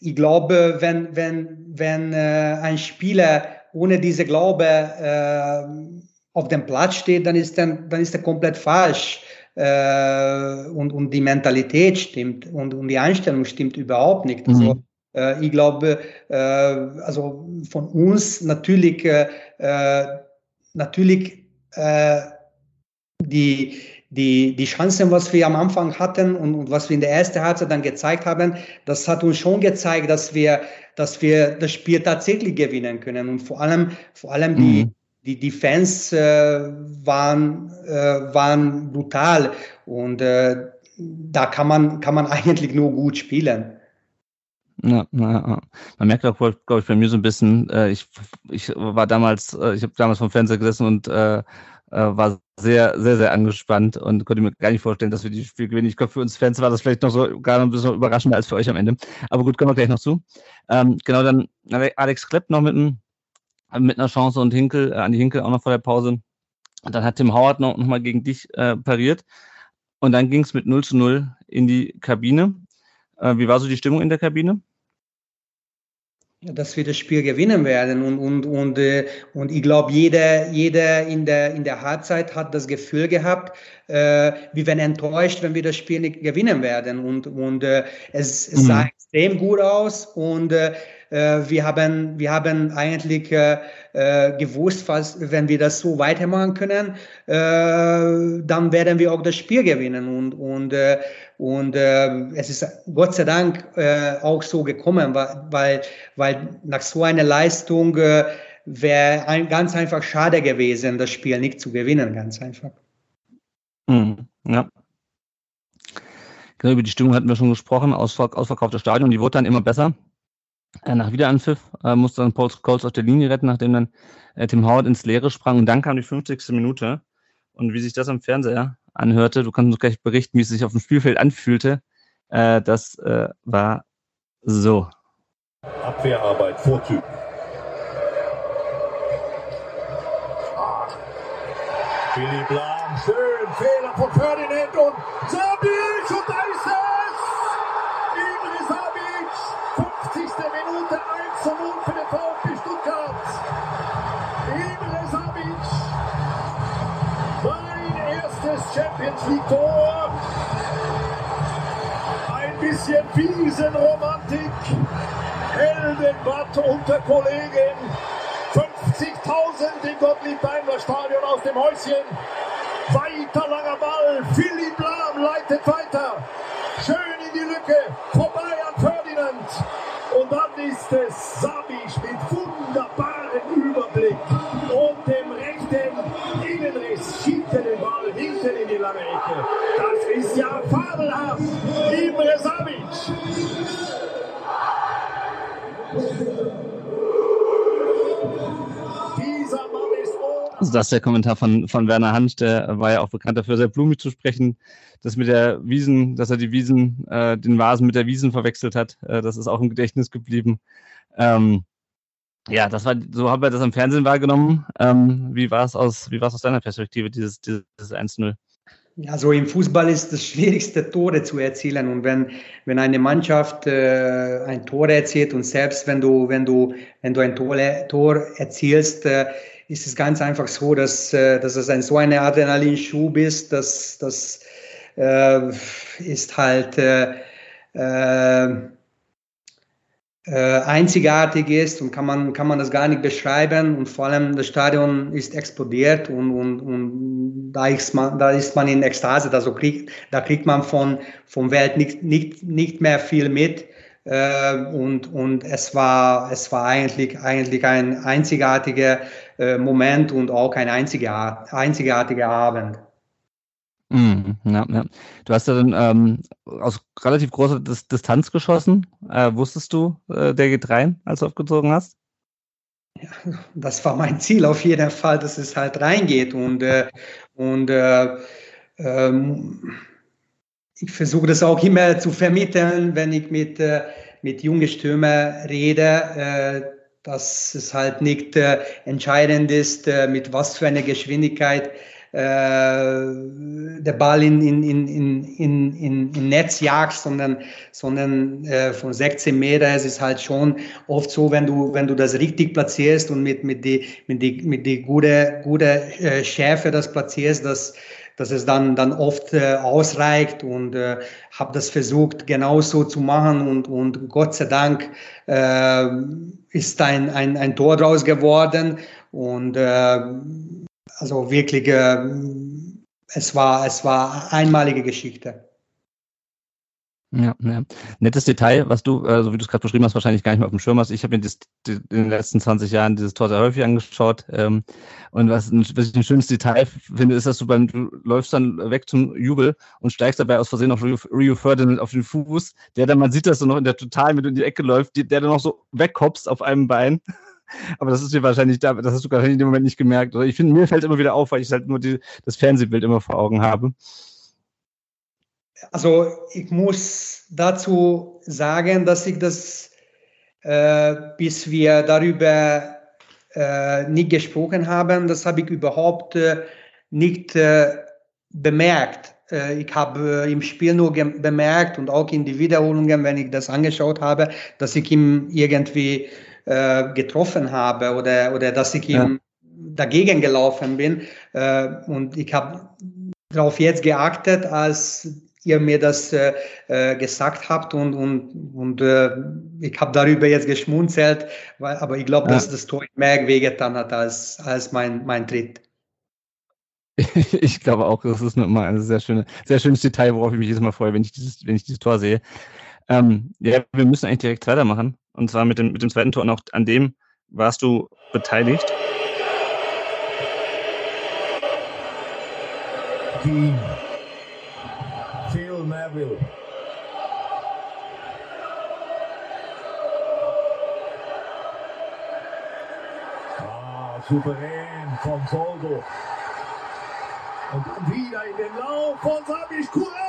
Ich glaube, wenn, wenn, wenn äh, ein Spieler ohne diese Glaube äh, auf dem Platz steht, dann ist, dann, dann ist er komplett falsch. Äh, und, und die Mentalität stimmt und, und die Einstellung stimmt überhaupt nicht. Also, mhm. Also, ich glaube, also von uns natürlich natürlich die, die, die Chancen, was wir am Anfang hatten und, und, was wir in der ersten Halbzeit dann gezeigt haben, das hat uns schon gezeigt, dass wir, dass wir das Spiel tatsächlich gewinnen können. Und vor allem, vor allem die, mhm. die, die Fans äh, waren, äh, waren brutal. Und äh, da kann man, kann man [laughs] eigentlich nur gut spielen. Ja, ja, man merkt auch, glaube ich, bei mir so ein bisschen, äh, ich, ich war damals, äh, ich habe damals vom Fernseher gesessen und äh, war sehr, sehr, sehr angespannt und konnte mir gar nicht vorstellen, dass wir dieses Spiel gewinnen. Ich glaube, für uns Fans war das vielleicht noch so gar ein bisschen überraschender als für euch am Ende. Aber gut, kommen wir gleich noch zu. Ähm, genau, dann Alex Klepp noch mit, mit einer Chance und Hinkel, äh, die Hinkel auch noch vor der Pause. Und dann hat Tim Howard noch, noch mal gegen dich äh, pariert. Und dann ging es mit 0 zu 0 in die Kabine. Äh, wie war so die Stimmung in der Kabine? Dass wir das Spiel gewinnen werden. Und, und, und, äh, und ich glaube, jeder, jeder in, der, in der Halbzeit hat das Gefühl gehabt, äh, wir werden enttäuscht, wenn wir das Spiel nicht gewinnen werden. Und, und äh, es, es sah mhm. extrem gut aus. Und äh, äh, wir, haben, wir haben eigentlich äh, äh, gewusst, falls, wenn wir das so weitermachen können, äh, dann werden wir auch das Spiel gewinnen. Und, und, äh, und äh, es ist Gott sei Dank äh, auch so gekommen, weil, weil nach so einer Leistung äh, wäre ein, ganz einfach schade gewesen, das Spiel nicht zu gewinnen, ganz einfach. Mhm, ja. Genau, über die Stimmung hatten wir schon gesprochen, ausverkauftes Stadion, die wurde dann immer besser. Äh, nach Wiederanpfiff äh, musste dann Paul Scholes auf der Linie retten, nachdem dann äh, Tim Howard ins Leere sprang. Und dann kam die 50. Minute. Und wie sich das am Fernseher anhörte, du kannst uns gleich berichten, wie es sich auf dem Spielfeld anfühlte. Äh, das äh, war so. Abwehrarbeit, Vorzug. Philipp Lahm, schön, Fehler von Ferdinand Tor. Ein bisschen Wiesenromantik. Heldenbad unter Kollegen. 50.000 im Gottlieb Daimler Stadion aus dem Häuschen. Weiter langer Ball. Philipp Lahm leitet das ist der Kommentar von, von Werner Hansch, der war ja auch bekannt dafür, sehr blumig zu sprechen. Das mit der Wiesen, dass er die Wiesen, äh, den Vasen mit der Wiesen verwechselt hat, äh, das ist auch im Gedächtnis geblieben. Ähm, ja, das war, so haben wir das im Fernsehen wahrgenommen. Ähm, wie war es aus, wie war es aus deiner Perspektive, dieses, dieses 1-0? Ja, so im Fußball ist das schwierigste, Tore zu erzielen. Und wenn, wenn eine Mannschaft äh, ein Tor erzielt und selbst wenn du, wenn du, wenn du ein Tor, Tor erzielst, äh, ist es ganz einfach so, dass, äh, dass es ein, so eine Adrenalinschub ist, dass das äh, ist halt äh, äh, äh, einzigartig ist und kann man, kann man das gar nicht beschreiben. Und vor allem das Stadion ist explodiert und, und, und da, ist man, da ist man in Ekstase. Also kriegt, da kriegt man von, von Welt nicht, nicht, nicht mehr viel mit. Äh, und, und es war, es war eigentlich, eigentlich ein einzigartiger Moment und auch ein einziger, einzigartiger Abend. Mhm, ja, ja. Du hast ja dann ähm, aus relativ großer Dis Distanz geschossen. Äh, wusstest du, äh, der geht rein, als du aufgezogen hast? Ja, das war mein Ziel auf jeden Fall, dass es halt reingeht. Und, äh, und äh, ähm, ich versuche das auch immer zu vermitteln, wenn ich mit, äh, mit jungen Stürmern rede, äh, dass es halt nicht entscheidend ist, mit was für einer Geschwindigkeit äh, der Ball in, in, in, in, in, in Netz jagst, sondern, sondern äh, von 16 Meter. Es ist halt schon oft so, wenn du, wenn du das richtig platzierst und mit, mit die, mit die, mit die gute, gute äh, Schärfe das platzierst, dass, dass es dann, dann oft äh, ausreicht und äh, habe das versucht genauso zu machen und, und Gott sei Dank äh, ist ein, ein, ein Tor draus geworden Und äh, also wirklich, äh, es war, es war einmalige Geschichte. Ja, ja. Nettes Detail, was du, äh, so wie du es gerade beschrieben hast, wahrscheinlich gar nicht mehr auf dem Schirm hast. Ich habe mir das, die, in den letzten 20 Jahren dieses Tor sehr häufig angeschaut. Ähm, und was, ein, was ich ein schönes Detail finde, ist, dass du beim, du läufst dann weg zum Jubel und steigst dabei aus Versehen auf Rio, Rio Ferdinand auf den Fuß, der dann, man sieht das so noch in der Total mit in die Ecke läuft, die, der dann noch so wegkopst auf einem Bein. [laughs] Aber das ist dir wahrscheinlich da, das hast du wahrscheinlich in dem Moment nicht gemerkt. Oder ich finde, mir fällt immer wieder auf, weil ich halt nur die, das Fernsehbild immer vor Augen habe. Also ich muss dazu sagen, dass ich das, äh, bis wir darüber äh, nicht gesprochen haben, das habe ich überhaupt äh, nicht äh, bemerkt. Äh, ich habe im Spiel nur bemerkt und auch in die Wiederholungen, wenn ich das angeschaut habe, dass ich ihn irgendwie äh, getroffen habe oder, oder dass ich ihm ja. dagegen gelaufen bin. und ich habe darauf jetzt geachtet, als ihr mir das äh, äh, gesagt habt und, und, und äh, ich habe darüber jetzt geschmunzelt, weil, aber ich glaube, ja. dass das Tor mehr wehgetan hat als, als mein, mein Tritt. [laughs] Ich glaube auch, das ist immer ein sehr, schöne, sehr schönes Detail, worauf ich mich jedes Mal freue, wenn ich dieses, wenn ich dieses Tor sehe. Ähm, ja, wir müssen eigentlich direkt weitermachen. Und zwar mit dem, mit dem zweiten Tor. Und auch an dem warst du beteiligt. Die Neville. Ah, souverän von Soldo. Und wieder in den Lauf von Sabisch Kurani.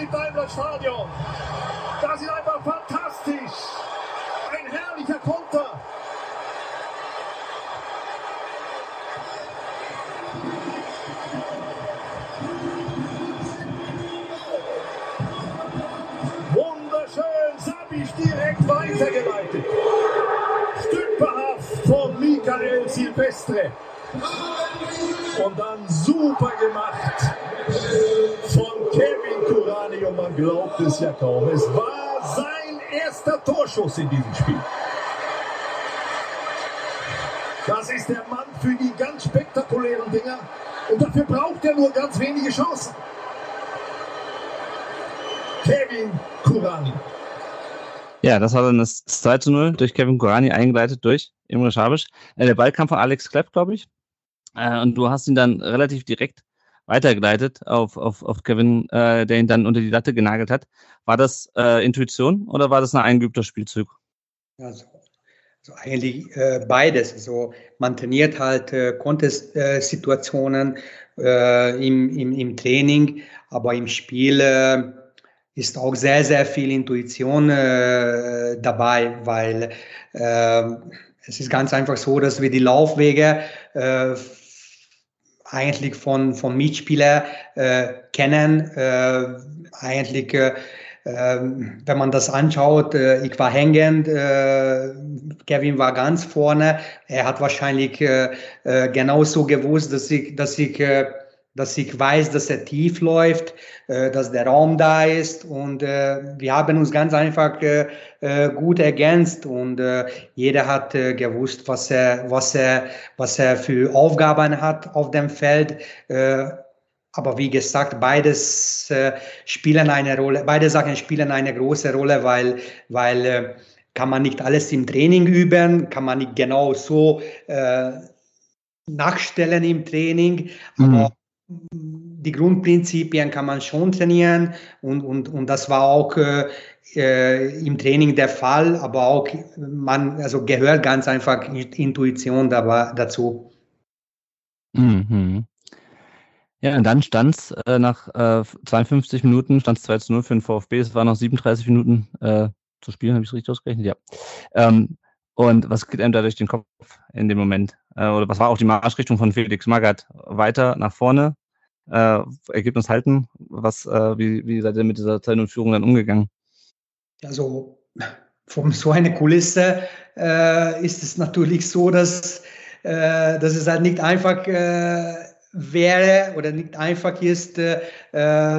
Im Daimler Stadion. Das ist einfach fantastisch. Ein herrlicher Konter. Wunderschön, Sabisch direkt weitergeleitet. Stümperhaft von Michael Silvestre. Und dann super gemacht von Kevin Kurani und man kaum. Es war sein erster Torschuss in diesem Spiel. Das ist der Mann für die ganz spektakulären Dinger und dafür braucht er nur ganz wenige Chancen. Kevin Kurani. Ja, das war dann das 2 zu 0 durch Kevin Kurani eingeleitet durch Imre Schabisch. Äh, der Ball kam von Alex Klepp, glaube ich. Äh, und du hast ihn dann relativ direkt weitergeleitet auf, auf, auf Kevin, äh, der ihn dann unter die Latte genagelt hat. War das äh, Intuition oder war das ein eingeübter Spielzug? Also, also eigentlich äh, beides. Also man trainiert halt äh, Contest-Situationen äh, im, im, im Training, aber im Spiel äh, ist auch sehr, sehr viel Intuition äh, dabei, weil äh, es ist ganz einfach so, dass wir die Laufwege äh, eigentlich von, von Mitspielern äh, kennen. Äh, eigentlich, äh, ähm, wenn man das anschaut, äh, ich war hängend, äh, Kevin war ganz vorne. Er hat wahrscheinlich äh, äh, genauso gewusst, dass ich, dass ich äh, dass ich weiß, dass er tief läuft, äh, dass der Raum da ist. Und äh, wir haben uns ganz einfach äh, gut ergänzt. Und jeder hat gewusst, was er, was er, was er für Aufgaben hat auf dem Feld. aber wie gesagt, beides spielen eine Rolle, beide Sachen spielen eine große Rolle, weil, weil kann man nicht alles im Training üben, kann man nicht genau so nachstellen im Training, aber die Grundprinzipien kann man schon trainieren und, und, und das war auch äh, äh, im Training der Fall, aber auch man, also gehört ganz einfach Intuition dabei, dazu. Mhm. Ja, und dann stand es äh, nach äh, 52 Minuten, stand es 2 zu 0 für den VfB. Es waren noch 37 Minuten äh, zu spielen, habe ich es richtig ausgerechnet? Ja. Ähm, und was geht einem da durch den Kopf in dem Moment? Äh, oder was war auch die Marschrichtung von Felix Magath? Weiter nach vorne, äh, Ergebnis halten? Was, äh, wie, wie seid ihr mit dieser Zeit und Führung dann umgegangen? Also, von [laughs] so einer Kulisse äh, ist es natürlich so, dass, äh, dass es halt nicht einfach äh, wäre oder nicht einfach ist, äh,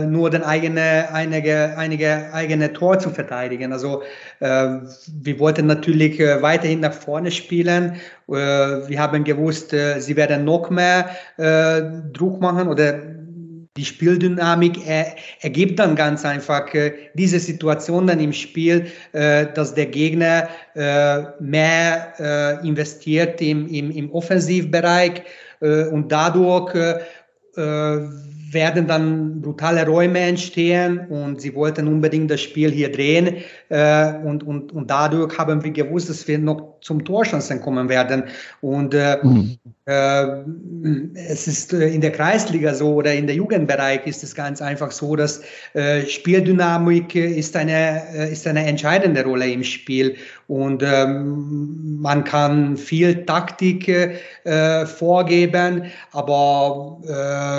nur den eigene, einige, einige eigene Tor zu verteidigen. Also äh, wir wollten natürlich äh, weiterhin nach vorne spielen. Äh, wir haben gewusst, äh, sie werden noch mehr äh, Druck machen oder die Spieldynamik er, ergibt dann ganz einfach diese Situation dann im Spiel, dass der Gegner mehr investiert im, im, im Offensivbereich und dadurch äh, werden dann brutale Räume entstehen und sie wollten unbedingt das Spiel hier drehen. Äh, und, und, und dadurch haben wir gewusst, dass wir noch zum Torchancen kommen werden. Und äh, mhm. äh, es ist äh, in der Kreisliga so oder in der Jugendbereich ist es ganz einfach so, dass äh, Spieldynamik ist eine, äh, ist eine entscheidende Rolle im Spiel. Und ähm, man kann viel Taktik vorgeben, aber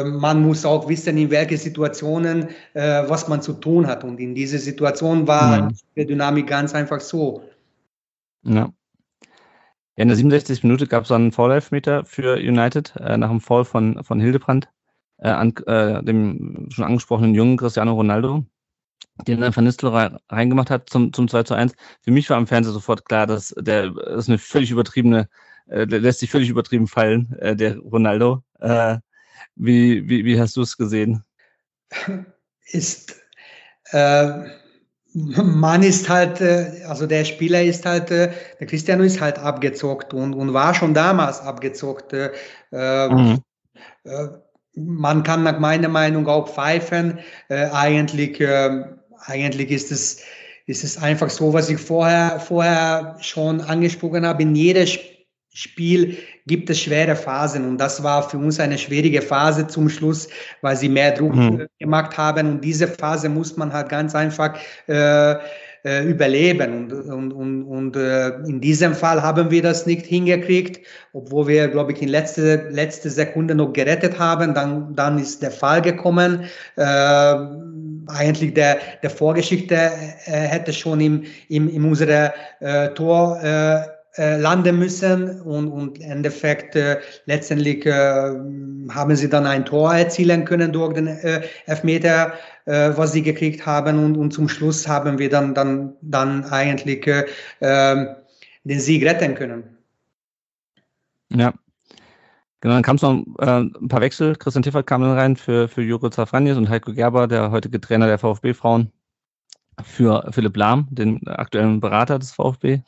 man muss auch wissen, in welchen Situationen äh, was man zu tun hat. Und in dieser Situation war mhm. die Dynamik ganz einfach so. Ja. Ja, in der 67. Minute gab es einen Foul-Elfmeter für United äh, nach dem Fall von, von Hildebrand, äh, an, äh, dem schon angesprochenen jungen Cristiano Ronaldo den dann Van Nistelrooy reingemacht hat zum, zum 2 zu 1. Für mich war am Fernseher sofort klar, dass der das ist eine völlig übertriebene, äh, der lässt sich völlig übertrieben fallen, äh, der Ronaldo. Äh, wie, wie, wie hast du es gesehen? Ist äh, man ist halt, äh, also der Spieler ist halt, äh, der Cristiano ist halt abgezockt und, und war schon damals abgezockt. Äh, mhm. äh, man kann nach meiner Meinung auch pfeifen. Äh, eigentlich äh, eigentlich ist es, ist es einfach so, was ich vorher, vorher schon angesprochen habe. In jedem Spiel gibt es schwere Phasen und das war für uns eine schwierige Phase zum Schluss, weil sie mehr Druck mhm. gemacht haben und diese Phase muss man halt ganz einfach äh, äh, überleben. Und, und, und, und äh, in diesem Fall haben wir das nicht hingekriegt, obwohl wir, glaube ich, in letzter letzte Sekunde noch gerettet haben. Dann, dann ist der Fall gekommen. Äh, eigentlich der, der Vorgeschichte äh, hätte schon im, im, in unserer äh, Tor äh, landen müssen und, und im Endeffekt äh, letztendlich äh, haben sie dann ein Tor erzielen können durch den äh, Elfmeter, äh, was sie gekriegt haben und, und zum Schluss haben wir dann, dann, dann eigentlich äh, den Sieg retten können. Ja, Genau, dann kam es noch äh, ein paar Wechsel. Christian Tiffert kam dann rein für, für Juro Zafranjes und Heiko Gerber, der heutige Trainer der VfB-Frauen, für Philipp Lahm, den aktuellen Berater des VfB.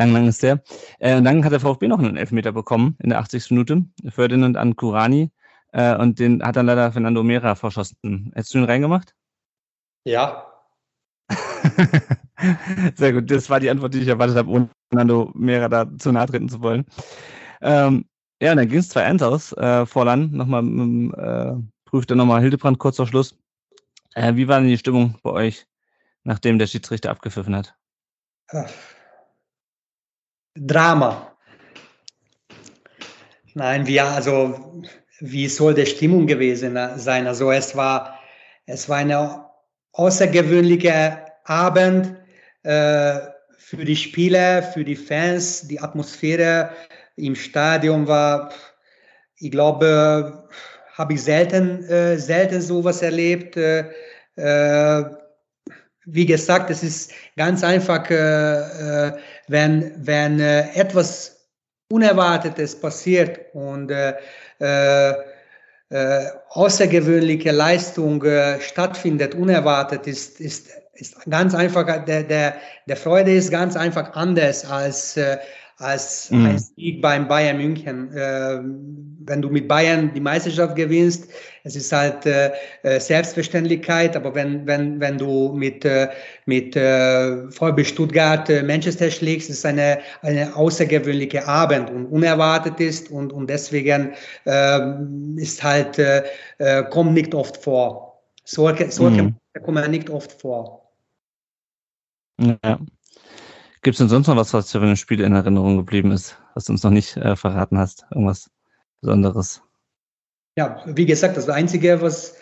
Lang, lang ist der. Äh, und dann hat der VfB noch einen Elfmeter bekommen in der 80. Minute. Ferdinand an Kurani. Äh, und den hat dann leider Fernando Mera verschossen. Hättest du ihn reingemacht? Ja. [laughs] Sehr gut. Das war die Antwort, die ich erwartet habe, ohne Fernando Mera da zu nahe treten zu wollen. Ähm, ja, und dann ging es 2-1 aus. Äh, Vorland nochmal, äh, prüfte nochmal Hildebrand kurz vor Schluss. Äh, wie war denn die Stimmung bei euch, nachdem der Schiedsrichter abgepfiffen hat? Drama. Nein, wir, also, wie soll die Stimmung gewesen sein? Also, es war, es war eine außergewöhnliche Abend äh, für die Spieler, für die Fans, die Atmosphäre im Stadion war, ich glaube, habe ich selten, äh, selten sowas erlebt. Äh, äh, wie gesagt, es ist ganz einfach, äh, äh, wenn, wenn äh, etwas Unerwartetes passiert und außergewöhnliche Leistung stattfindet, unerwartet ist, ist, ist ganz einfach, der, der, der Freude ist ganz einfach anders als als mhm. ein Sieg beim Bayern München. Äh, wenn du mit Bayern die Meisterschaft gewinnst, es ist halt äh, äh Selbstverständlichkeit, aber wenn, wenn, wenn du mit, äh, mit äh, VfB Stuttgart äh, Manchester schlägst, ist es eine, eine außergewöhnliche Abend und unerwartet ist und, und deswegen äh, ist halt, kommt nicht oft vor. Solche, solche mhm. kommen nicht oft vor. Ja. Gibt es denn sonst noch was, was dir für ein Spiel in Erinnerung geblieben ist, was du uns noch nicht äh, verraten hast? Irgendwas Besonderes? Ja, wie gesagt, das Einzige, was,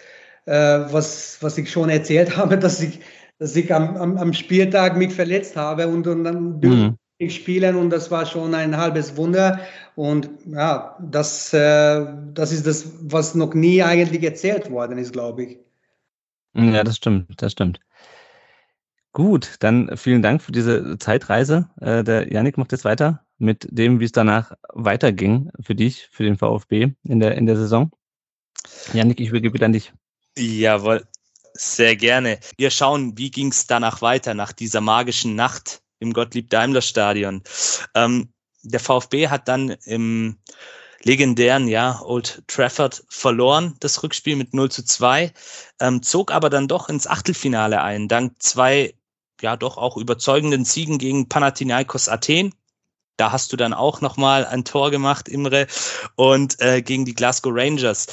äh, was, was ich schon erzählt [laughs] habe, dass ich, dass ich am, am, am Spieltag mich verletzt habe und, und dann mhm. ich spielen und das war schon ein halbes Wunder. Und ja, das, äh, das ist das, was noch nie eigentlich erzählt worden ist, glaube ich. Ja, das stimmt, das stimmt. Gut, dann vielen Dank für diese Zeitreise. Äh, der Janik macht jetzt weiter mit dem, wie es danach weiterging für dich, für den VfB in der, in der Saison. Janik, ich übergebe an dich. Jawohl, sehr gerne. Wir schauen, wie ging es danach weiter, nach dieser magischen Nacht im Gottlieb-Daimler-Stadion. Ähm, der VfB hat dann im legendären, ja, Old Trafford verloren, das Rückspiel mit 0 zu 2, ähm, zog aber dann doch ins Achtelfinale ein, dank zwei, ja, doch auch überzeugenden Siegen gegen Panathinaikos Athen. Da hast du dann auch nochmal ein Tor gemacht, Imre, und äh, gegen die Glasgow Rangers.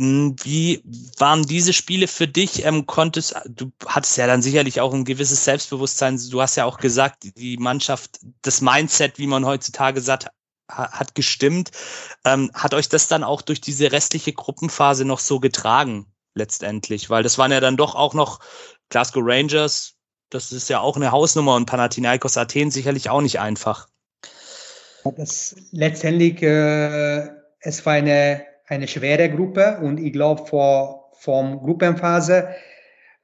Hm, wie waren diese Spiele für dich? Ähm, konntest, du hattest ja dann sicherlich auch ein gewisses Selbstbewusstsein. Du hast ja auch gesagt, die Mannschaft, das Mindset, wie man heutzutage sagt, hat gestimmt. Ähm, hat euch das dann auch durch diese restliche Gruppenphase noch so getragen, letztendlich? Weil das waren ja dann doch auch noch Glasgow Rangers, das ist ja auch eine Hausnummer und Panathinaikos Athen sicherlich auch nicht einfach. Das letztendlich, äh, es war eine eine schwere Gruppe und ich glaube, vor vom Gruppenphase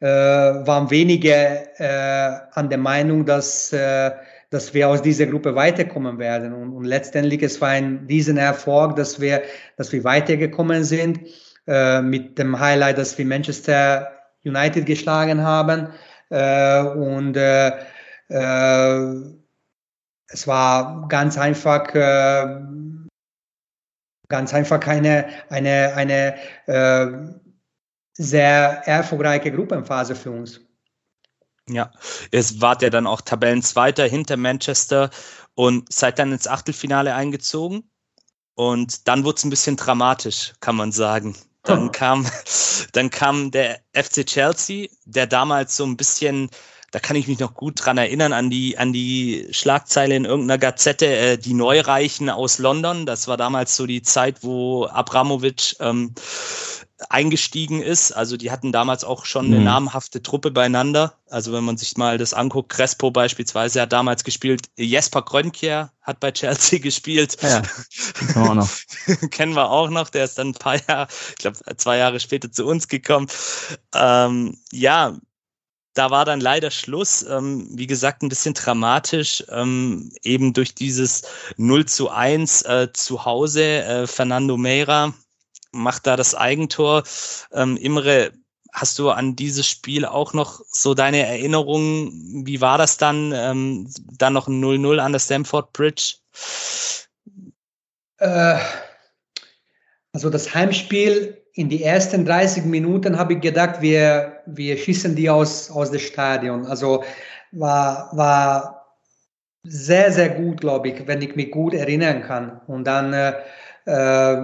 äh, waren wenige äh, an der Meinung, dass, äh, dass wir aus dieser Gruppe weiterkommen werden. Und, und letztendlich es war ein Riesenerfolg, dass wir, dass wir weitergekommen sind äh, mit dem Highlight, dass wir Manchester United geschlagen haben. Äh, und äh, äh, es war ganz einfach äh, ganz einfach eine, eine, eine äh, sehr erfolgreiche Gruppenphase für uns. Ja, es wart ja dann auch Tabellenzweiter hinter Manchester und seid dann ins Achtelfinale eingezogen. Und dann wurde es ein bisschen dramatisch, kann man sagen. Dann oh. kam, [laughs] dann kam der FC Chelsea, der damals so ein bisschen da kann ich mich noch gut dran erinnern an die, an die Schlagzeile in irgendeiner Gazette, äh, die Neureichen aus London. Das war damals so die Zeit, wo Abramovic ähm, eingestiegen ist. Also die hatten damals auch schon eine mhm. namhafte Truppe beieinander. Also wenn man sich mal das anguckt, Crespo beispielsweise hat damals gespielt, Jesper Grönkjær hat bei Chelsea [laughs] gespielt. Ja, kennen wir auch noch. [laughs] kennen wir auch noch. Der ist dann ein paar Jahre, ich glaube zwei Jahre später zu uns gekommen. Ähm, ja, da war dann leider Schluss. Ähm, wie gesagt, ein bisschen dramatisch, ähm, eben durch dieses 0 zu 1 äh, zu Hause. Äh, Fernando Meira macht da das Eigentor. Ähm, Imre, hast du an dieses Spiel auch noch so deine Erinnerungen? Wie war das dann? Ähm, dann noch ein 0-0 an der Stamford Bridge? Äh, also das Heimspiel in die ersten 30 Minuten habe ich gedacht, wir, wir schießen die aus, aus dem Stadion. Also war, war sehr, sehr gut, glaube ich, wenn ich mich gut erinnern kann. Und dann äh, äh,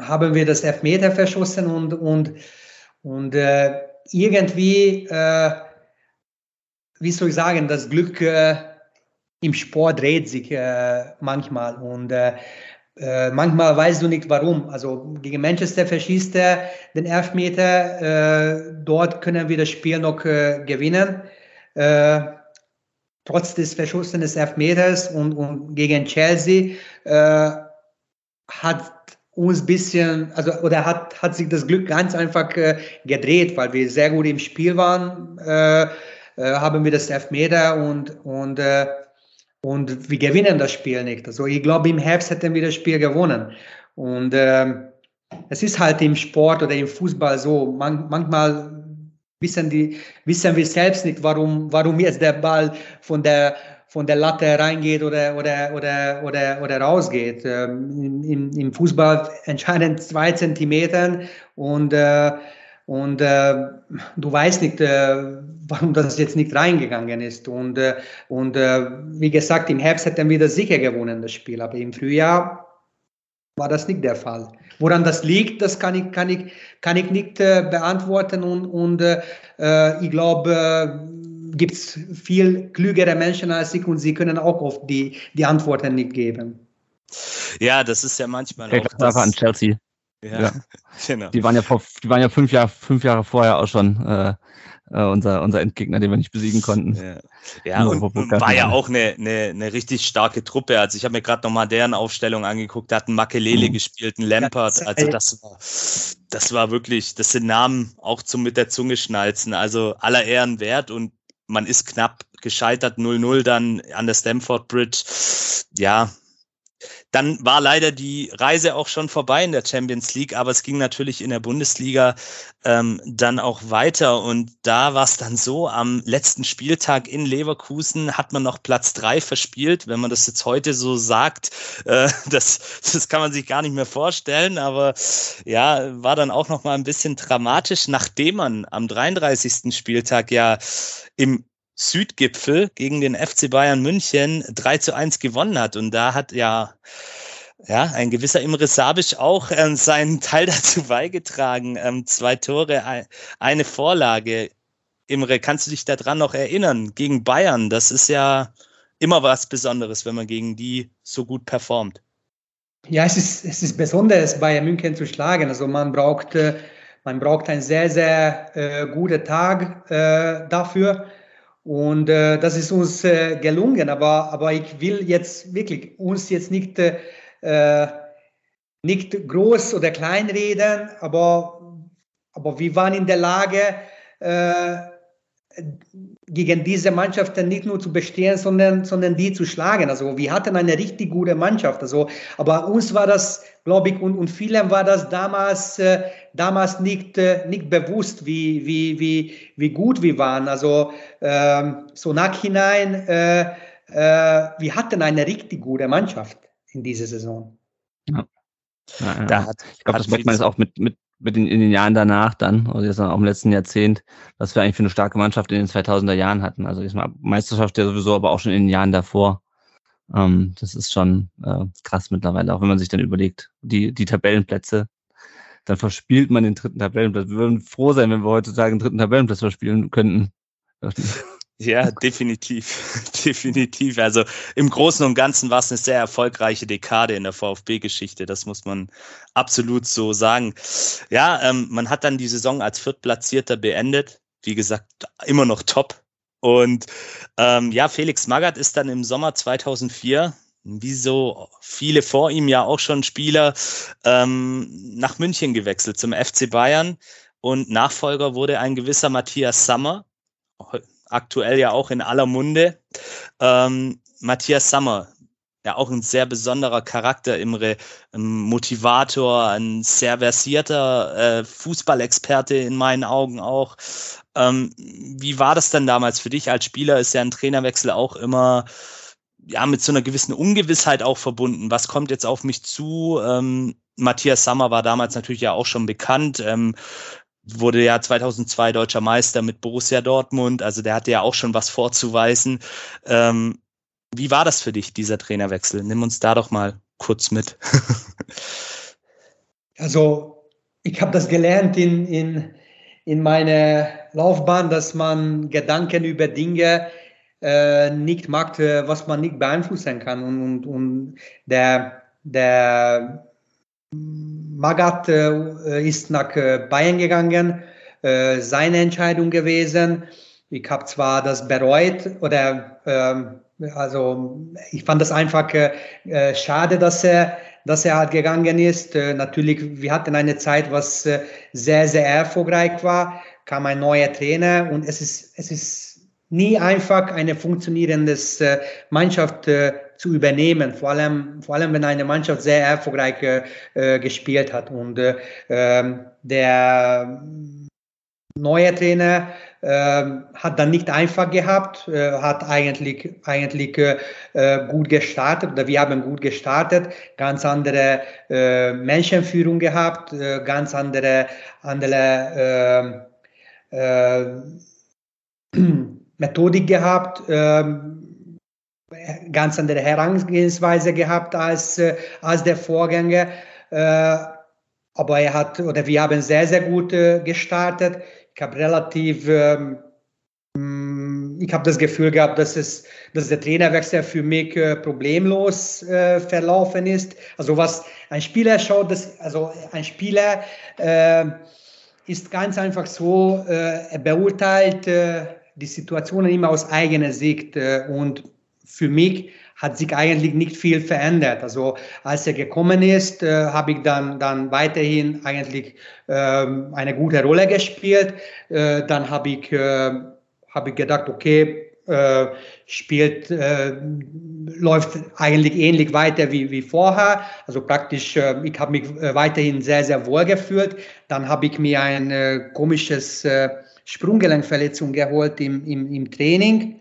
haben wir das Elfmeter verschossen und, und, und äh, irgendwie, äh, wie soll ich sagen, das Glück äh, im Sport dreht sich äh, manchmal. Und äh, manchmal weißt du nicht warum. Also gegen Manchester verschießt er den Elfmeter. Äh, dort können wir das Spiel noch äh, gewinnen. Äh, trotz des Verschusses des Elfmeters und, und gegen Chelsea äh, hat uns ein bisschen, also oder hat, hat sich das Glück ganz einfach äh, gedreht, weil wir sehr gut im Spiel waren, haben wir das Elfmeter und, und und wir gewinnen das Spiel nicht. Also ich glaube, im Herbst hätten wir das Spiel gewonnen. Und äh, es ist halt im Sport oder im Fußball so, man, manchmal wissen, die, wissen wir selbst nicht, warum, warum jetzt der Ball von der, von der Latte reingeht oder, oder, oder, oder, oder rausgeht. Ähm, im, Im Fußball entscheiden zwei Zentimeter und äh, und äh, du weißt nicht, äh, warum das jetzt nicht reingegangen ist. Und, äh, und äh, wie gesagt, im Herbst hätten wir das sicher gewonnen, das Spiel. Aber im Frühjahr war das nicht der Fall. Woran das liegt, das kann ich, kann ich, kann ich nicht äh, beantworten. Und, und äh, äh ich glaube, äh, gibt es viel klügere Menschen als ich und sie können auch oft die, die Antworten nicht geben. Ja, das ist ja manchmal ich auch. Das an Chelsea. Ja, ja. [laughs] genau. Die waren ja, vor, die waren ja fünf, Jahre, fünf Jahre vorher auch schon äh, äh, unser, unser Endgegner, den wir nicht besiegen konnten. Ja, ja und, und war ja auch eine, eine, eine richtig starke Truppe. Also ich habe mir gerade nochmal deren Aufstellung angeguckt, da hat ein Makelele mhm. gespielt, ein Lampert. Also das war, das war wirklich, das sind Namen auch zum mit der Zunge schnalzen. Also aller Ehren wert und man ist knapp gescheitert, 0-0 dann an der Stamford Bridge. Ja, dann war leider die Reise auch schon vorbei in der Champions League, aber es ging natürlich in der Bundesliga ähm, dann auch weiter. Und da war es dann so, am letzten Spieltag in Leverkusen hat man noch Platz drei verspielt. Wenn man das jetzt heute so sagt, äh, [laughs] das, das kann man sich gar nicht mehr vorstellen. Aber ja, war dann auch noch mal ein bisschen dramatisch, nachdem man am 33. Spieltag ja im Südgipfel gegen den FC Bayern München 3 zu 1 gewonnen hat. Und da hat ja, ja ein gewisser Imre Sabic auch äh, seinen [laughs] Teil dazu beigetragen. Ähm, zwei Tore, ein, eine Vorlage. Imre, kannst du dich daran noch erinnern? Gegen Bayern, das ist ja immer was Besonderes, wenn man gegen die so gut performt. Ja, es ist, es ist Besonderes, Bayern München zu schlagen. Also man braucht, man braucht einen sehr, sehr äh, guten Tag äh, dafür. Und äh, das ist uns äh, gelungen, aber, aber ich will jetzt wirklich uns jetzt nicht, äh, nicht groß oder klein reden, aber, aber wir waren in der Lage, äh, gegen diese Mannschaften nicht nur zu bestehen, sondern, sondern die zu schlagen. Also wir hatten eine richtig gute Mannschaft. Also, aber uns war das, glaube ich, und, und vielen war das damals, äh, damals nicht, äh, nicht bewusst, wie, wie, wie, wie gut wir waren. Also ähm, so nachhinein, äh, äh, wir hatten eine richtig gute Mannschaft in dieser Saison. Ja. Ja, ja. Hat, ich glaube, das merkt man jetzt auch mit, mit mit den, in den Jahren danach dann, also jetzt auch im letzten Jahrzehnt, was wir eigentlich für eine starke Mannschaft in den 2000er Jahren hatten. Also diesmal Meisterschaft ja sowieso, aber auch schon in den Jahren davor. Ähm, das ist schon äh, krass mittlerweile, auch wenn man sich dann überlegt, die, die Tabellenplätze, dann verspielt man den dritten Tabellenplatz. Wir würden froh sein, wenn wir heutzutage den dritten Tabellenplatz verspielen könnten. Ja, definitiv. [laughs] definitiv. Also im Großen und Ganzen war es eine sehr erfolgreiche Dekade in der VfB-Geschichte. Das muss man absolut so sagen. Ja, ähm, man hat dann die Saison als Viertplatzierter beendet. Wie gesagt, immer noch top. Und ähm, ja, Felix Magath ist dann im Sommer 2004 wie so viele vor ihm ja auch schon Spieler, ähm, nach München gewechselt zum FC Bayern. Und Nachfolger wurde ein gewisser Matthias Sammer, aktuell ja auch in aller Munde. Ähm, Matthias Sammer, ja auch ein sehr besonderer Charakter, Imre, ein Motivator, ein sehr versierter äh, Fußballexperte in meinen Augen auch. Ähm, wie war das denn damals für dich als Spieler? Ist ja ein Trainerwechsel auch immer ja mit so einer gewissen Ungewissheit auch verbunden. Was kommt jetzt auf mich zu? Ähm, Matthias Sammer war damals natürlich ja auch schon bekannt. Ähm, wurde ja 2002 deutscher Meister mit Borussia Dortmund, also der hatte ja auch schon was vorzuweisen. Ähm, wie war das für dich, dieser Trainerwechsel? Nimm uns da doch mal kurz mit. [laughs] also, ich habe das gelernt in, in, in meiner Laufbahn, dass man Gedanken über Dinge äh, nicht macht, äh, was man nicht beeinflussen kann. Und, und, und der, der Magath äh, ist nach äh, Bayern gegangen, äh, seine Entscheidung gewesen. Ich habe zwar das bereut oder ähm, also ich fand das einfach äh, schade, dass er, dass er halt gegangen ist. Äh, natürlich, wir hatten eine Zeit, was äh, sehr, sehr erfolgreich war, kam ein neuer Trainer und es ist, es ist nie einfach eine funktionierende Mannschaft zu übernehmen, vor allem, vor allem wenn eine Mannschaft sehr erfolgreich äh, gespielt hat. Und äh, ähm, der neue Trainer äh, hat dann nicht einfach gehabt, äh, hat eigentlich, eigentlich äh, gut gestartet oder wir haben gut gestartet, ganz andere äh, Menschenführung gehabt, äh, ganz andere, andere äh, äh, [clears throat] Methodik gehabt. Äh, ganz andere Herangehensweise gehabt als, äh, als der Vorgänger. Äh, aber er hat, oder wir haben sehr, sehr gut äh, gestartet. Ich habe relativ, ähm, mm, ich habe das Gefühl gehabt, dass, es, dass der Trainerwechsel für mich problemlos verlaufen ist. Also was ein Spieler schaut, dass, also ein Spieler ist ganz einfach so, er beurteilt die Situationen immer aus eigener Sicht äh, und für mich hat sich eigentlich nicht viel verändert. Also als er gekommen ist, äh, habe ich dann, dann weiterhin eigentlich äh, eine gute Rolle gespielt. Äh, dann habe ich, äh, hab ich gedacht, okay, äh, spielt, äh, läuft eigentlich ähnlich weiter wie, wie vorher. Also praktisch, ich habe mich weiterhin sehr, sehr wohl gefühlt. Dann habe ich mir ein komisches äh, Sprunggelenkverletzung geholt im, im, im Training,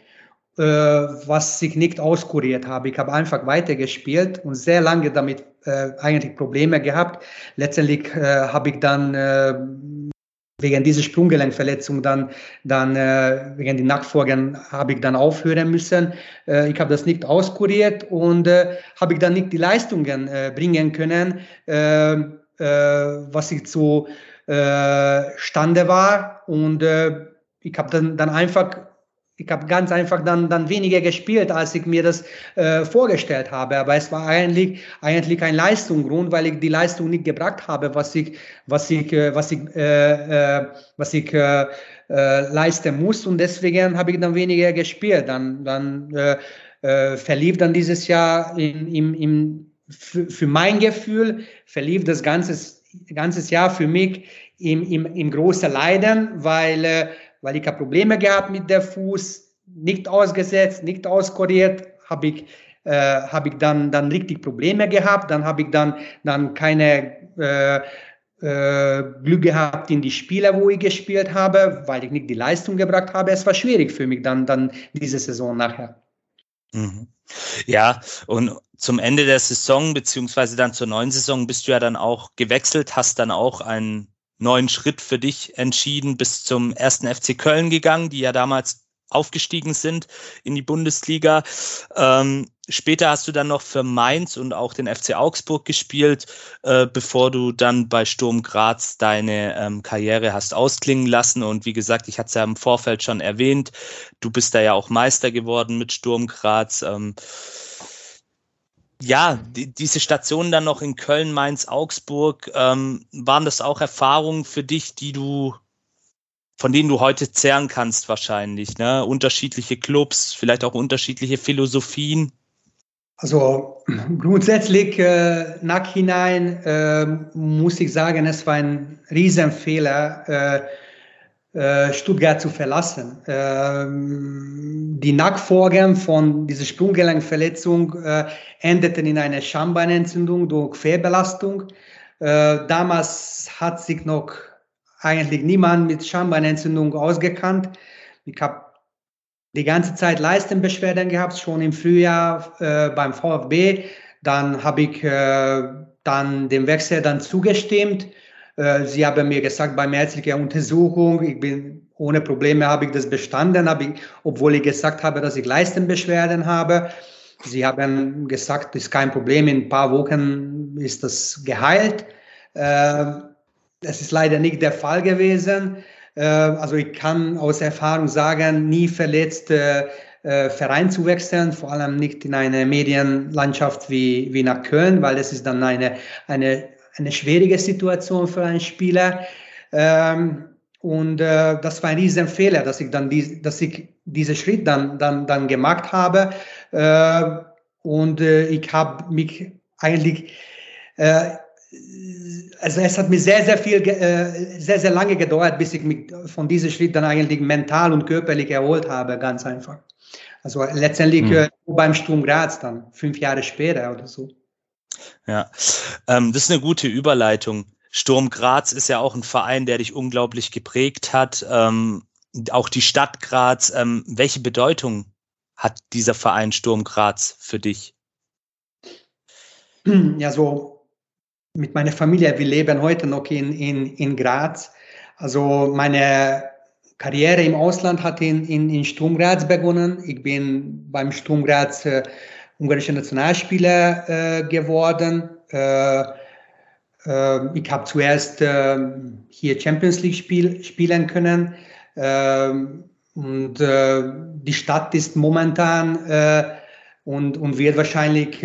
äh, was ich nicht auskuriert habe. Ich habe einfach weitergespielt und sehr lange damit äh, eigentlich Probleme gehabt. Letztendlich äh, habe ich dann äh, wegen dieser Sprunggelenkverletzung dann, dann äh, wegen den Nackfolgen habe ich dann aufhören müssen. Äh, ich habe das nicht auskuriert und äh, habe ich dann nicht die Leistungen äh, bringen können, äh, was ich zu äh, Stande war. Und äh, ich habe dann, dann einfach ich habe ganz einfach dann, dann weniger gespielt, als ich mir das äh, vorgestellt habe. Aber es war eigentlich, eigentlich ein Leistungsgrund, weil ich die Leistung nicht gebracht habe, was ich, was ich, äh, was ich, äh, äh, was ich äh, äh, leisten muss. Und deswegen habe ich dann weniger gespielt. Dann, dann verlief dann dieses Jahr in, im, im, für, für mein Gefühl, verlief das ganze, ganzes Jahr für mich im, im, im großen Leiden, weil äh, weil ich Probleme gehabt mit der Fuß, nicht ausgesetzt, nicht auskuriert, habe ich, äh, hab ich dann, dann richtig Probleme gehabt, dann habe ich dann, dann keine äh, äh, Glück gehabt in die Spiele, wo ich gespielt habe, weil ich nicht die Leistung gebracht habe. Es war schwierig für mich dann, dann diese Saison nachher. Mhm. Ja, und zum Ende der Saison, beziehungsweise dann zur neuen Saison, bist du ja dann auch gewechselt, hast dann auch einen neuen Schritt für dich entschieden, bis zum ersten FC Köln gegangen, die ja damals aufgestiegen sind in die Bundesliga. Ähm, später hast du dann noch für Mainz und auch den FC Augsburg gespielt, äh, bevor du dann bei Sturm Graz deine ähm, Karriere hast ausklingen lassen. Und wie gesagt, ich hatte es ja im Vorfeld schon erwähnt, du bist da ja auch Meister geworden mit Sturm Graz. Ähm, ja, die, diese Stationen dann noch in Köln, Mainz, Augsburg, ähm, waren das auch Erfahrungen für dich, die du, von denen du heute zehren kannst wahrscheinlich, ne? Unterschiedliche Clubs, vielleicht auch unterschiedliche Philosophien. Also grundsätzlich äh, nachhinein äh, muss ich sagen, es war ein Riesenfehler, äh, äh, Stuttgart zu verlassen. Ähm, die Nachfolgen von dieser Sprunggelenkverletzung äh, endeten in einer Schambeinentzündung durch Fehlbelastung. Äh, damals hat sich noch eigentlich niemand mit Schambeinentzündung ausgekannt. Ich habe die ganze Zeit Leistenbeschwerden gehabt, schon im Frühjahr äh, beim VfB. Dann habe ich äh, dann dem Wechsel dann zugestimmt. Äh, sie haben mir gesagt, bei ärztlicher Untersuchung, ich bin ohne Probleme habe ich das bestanden, habe ich, obwohl ich gesagt habe, dass ich Leistenbeschwerden habe. Sie haben gesagt, ist kein Problem, in ein paar Wochen ist das geheilt. Äh, das ist leider nicht der Fall gewesen. Äh, also ich kann aus Erfahrung sagen, nie verletzt Verein zu wechseln, vor allem nicht in eine Medienlandschaft wie, wie nach Köln, weil das ist dann eine, eine eine schwierige Situation für einen Spieler. Ähm, und äh, das war ein Riesenfehler, dass ich dann die, dass ich diesen Schritt dann, dann, dann gemacht habe. Äh, und äh, ich habe mich eigentlich, äh, also es hat mir sehr, sehr viel, äh, sehr, sehr lange gedauert, bis ich mich von diesem Schritt dann eigentlich mental und körperlich erholt habe, ganz einfach. Also letztendlich mhm. beim Sturm Graz dann, fünf Jahre später oder so. Ja, ähm, das ist eine gute Überleitung. Sturm Graz ist ja auch ein Verein, der dich unglaublich geprägt hat. Ähm, auch die Stadt Graz. Ähm, welche Bedeutung hat dieser Verein Sturm Graz für dich? Ja, so mit meiner Familie, wir leben heute noch in, in, in Graz. Also meine Karriere im Ausland hat in, in, in Sturm Graz begonnen. Ich bin beim Sturm Graz äh, ungarischer Nationalspieler äh, geworden. Äh, äh, ich habe zuerst äh, hier Champions League spiel, spielen können. Ähm, und äh, die Stadt ist momentan und, und wird wahrscheinlich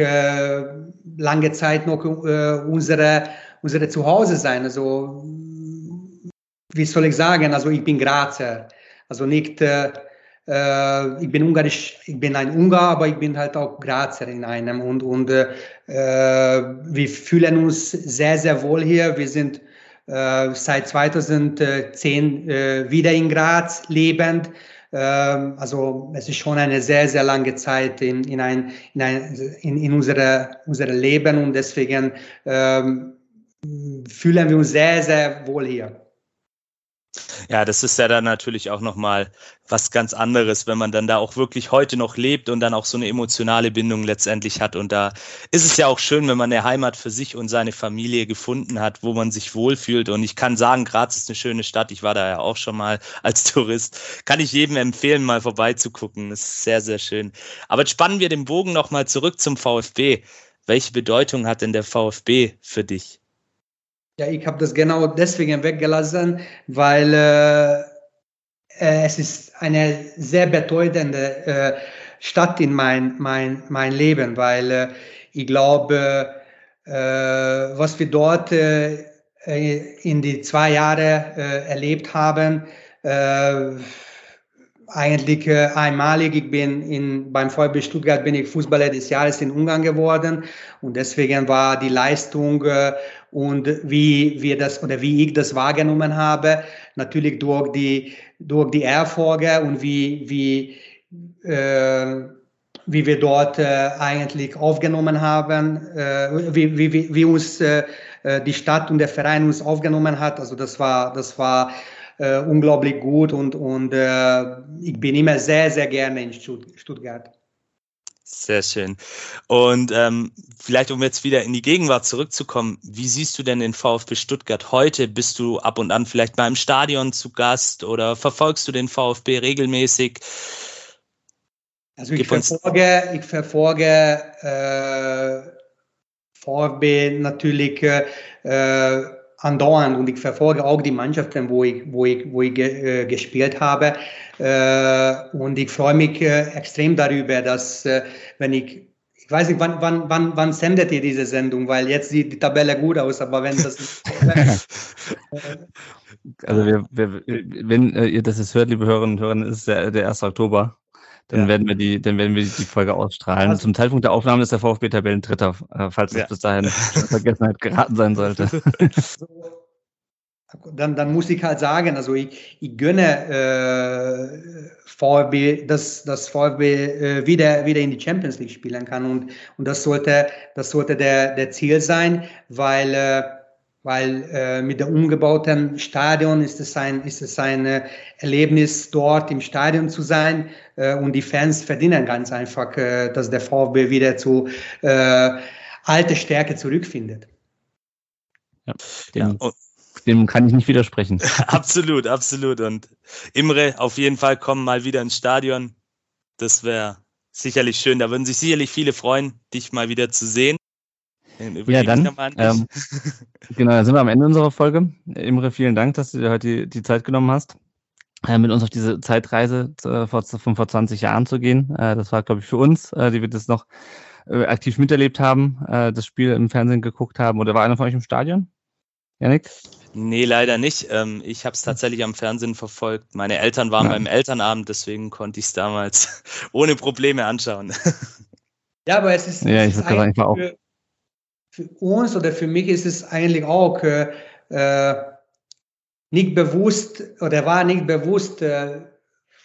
lange Zeit noch unsere, unsere Zuhause sein. Also wie soll ich sagen, also ich bin Grazer. Also nicht, äh, äh, ich bin ungarisch, ich bin ein Ungar, aber ich bin halt auch Grazer in einem und, und äh, wir fühlen uns sehr, sehr wohl hier. Wir sind äh, seit 2010 äh, wieder in Graz lebend. Ähm, also es ist schon eine sehr, sehr lange Zeit in, in, ein, in, ein, in, in unserem unsere Leben und deswegen ähm, fühlen wir uns sehr, sehr wohl hier. Ja, das ist ja dann natürlich auch nochmal was ganz anderes, wenn man dann da auch wirklich heute noch lebt und dann auch so eine emotionale Bindung letztendlich hat. Und da ist es ja auch schön, wenn man eine Heimat für sich und seine Familie gefunden hat, wo man sich wohlfühlt. Und ich kann sagen, Graz ist eine schöne Stadt. Ich war da ja auch schon mal [laughs] als Tourist. Kann ich jedem empfehlen, mal vorbeizugucken. Das ist sehr, sehr schön. Aber jetzt spannen wir den Bogen nochmal zurück zum VfB. Welche Bedeutung hat denn der VfB für dich? Ja, ich habe das genau deswegen weggelassen, weil äh, äh, es ist eine sehr bedeutende äh, Stadt in mein, mein, mein Leben, weil äh, ich glaube, äh, was wir dort äh, in die zwei Jahre erlebt haben, eigentlich äh, einmalig. Ich bin in, beim VfB Stuttgart bin ich Fußballer des Jahres in Ungarn geworden und deswegen war die Leistung äh, und wie wir das oder wie ich das wahrgenommen habe, natürlich durch die durch die Erfolge und wie wie äh, wie wir dort äh, eigentlich aufgenommen haben, äh, wie, wie, wie uns äh, äh, die Stadt und der Verein uns aufgenommen hat. Also das war das war äh, unglaublich gut und, und ich bin immer sehr, sehr gerne in Stuttgart. Sehr schön. Und ähm, vielleicht, um jetzt wieder in die Gegenwart zurückzukommen, wie siehst du denn den VfB Stuttgart heute? Bist du ab und an vielleicht mal im Stadion zu Gast oder verfolgst du den VfB regelmäßig? Also ich verfolge, ich verfolge äh, VfB natürlich äh, andauernd und ich verfolge auch die Mannschaften, wo ich, wo ich, wo ich äh, gespielt habe. Äh, und ich freue mich äh, extrem darüber, dass äh, wenn ich ich weiß nicht, wann, wann, wann, wann sendet ihr diese Sendung, weil jetzt sieht die Tabelle gut aus, aber wenn das. [laughs] also, wir, wir, wenn äh, ihr das jetzt hört, liebe Hörerinnen und Hörer, ist der, der 1. Oktober. Dann ja. werden wir die, dann werden wir die Folge ausstrahlen. Also, Zum Zeitpunkt der Aufnahme ist der VfB Tabellendritter, äh, falls das ja. bis dahin Vergessenheit geraten sein sollte. [laughs] [laughs] dann, dann muss ich halt sagen, also ich, ich gönne äh, VfB, dass das VfB äh, wieder, wieder in die Champions League spielen kann und, und das sollte, das sollte der, der Ziel sein, weil äh, weil äh, mit dem umgebauten Stadion ist es ein, ist es ein äh, Erlebnis, dort im Stadion zu sein äh, und die Fans verdienen ganz einfach, äh, dass der VfB wieder zu äh, alte Stärke zurückfindet. Ja, dem, ja. dem kann ich nicht widersprechen. [laughs] absolut, absolut. Und Imre, auf jeden Fall kommen mal wieder ins Stadion. Das wäre sicherlich schön. Da würden sich sicherlich viele freuen, dich mal wieder zu sehen. Ja, dann, ähm, genau, dann sind wir am Ende unserer Folge. Imre, vielen Dank, dass du dir heute die, die Zeit genommen hast, äh, mit uns auf diese Zeitreise äh, vor, von vor 20 Jahren zu gehen. Äh, das war, glaube ich, für uns, äh, die wir das noch äh, aktiv miterlebt haben, äh, das Spiel im Fernsehen geguckt haben. Oder war einer von euch im Stadion? Janik? Nee, leider nicht. Ähm, ich habe es tatsächlich am Fernsehen verfolgt. Meine Eltern waren ja. beim Elternabend, deswegen konnte ich es damals [laughs] ohne Probleme anschauen. Ja, aber es ist, ja, ich würde sagen. Für, für uns oder für mich ist es eigentlich auch äh, äh, nicht bewusst oder war nicht bewusst, äh,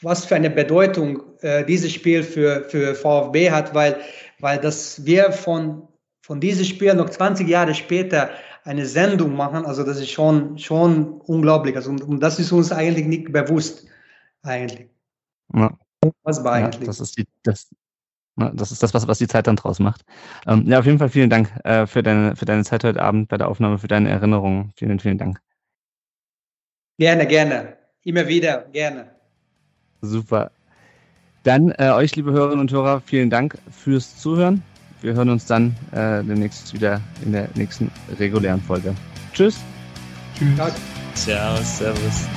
was für eine Bedeutung äh, dieses Spiel für, für VfB hat, weil, weil dass wir von, von diesem Spiel noch 20 Jahre später eine Sendung machen, also das ist schon, schon unglaublich. Also, und, und das ist uns eigentlich nicht bewusst, eigentlich. Ja. Was war eigentlich? Ja, das ist die, das, das ist das, was, was die Zeit dann draus macht. Ähm, ja, auf jeden Fall vielen Dank äh, für, deine, für deine Zeit heute Abend bei der Aufnahme, für deine Erinnerungen. Vielen, vielen Dank. Gerne, gerne. Immer wieder, gerne. Super. Dann äh, euch, liebe Hörerinnen und Hörer, vielen Dank fürs Zuhören. Wir hören uns dann äh, demnächst wieder in der nächsten regulären Folge. Tschüss. Tschüss. Servus, servus.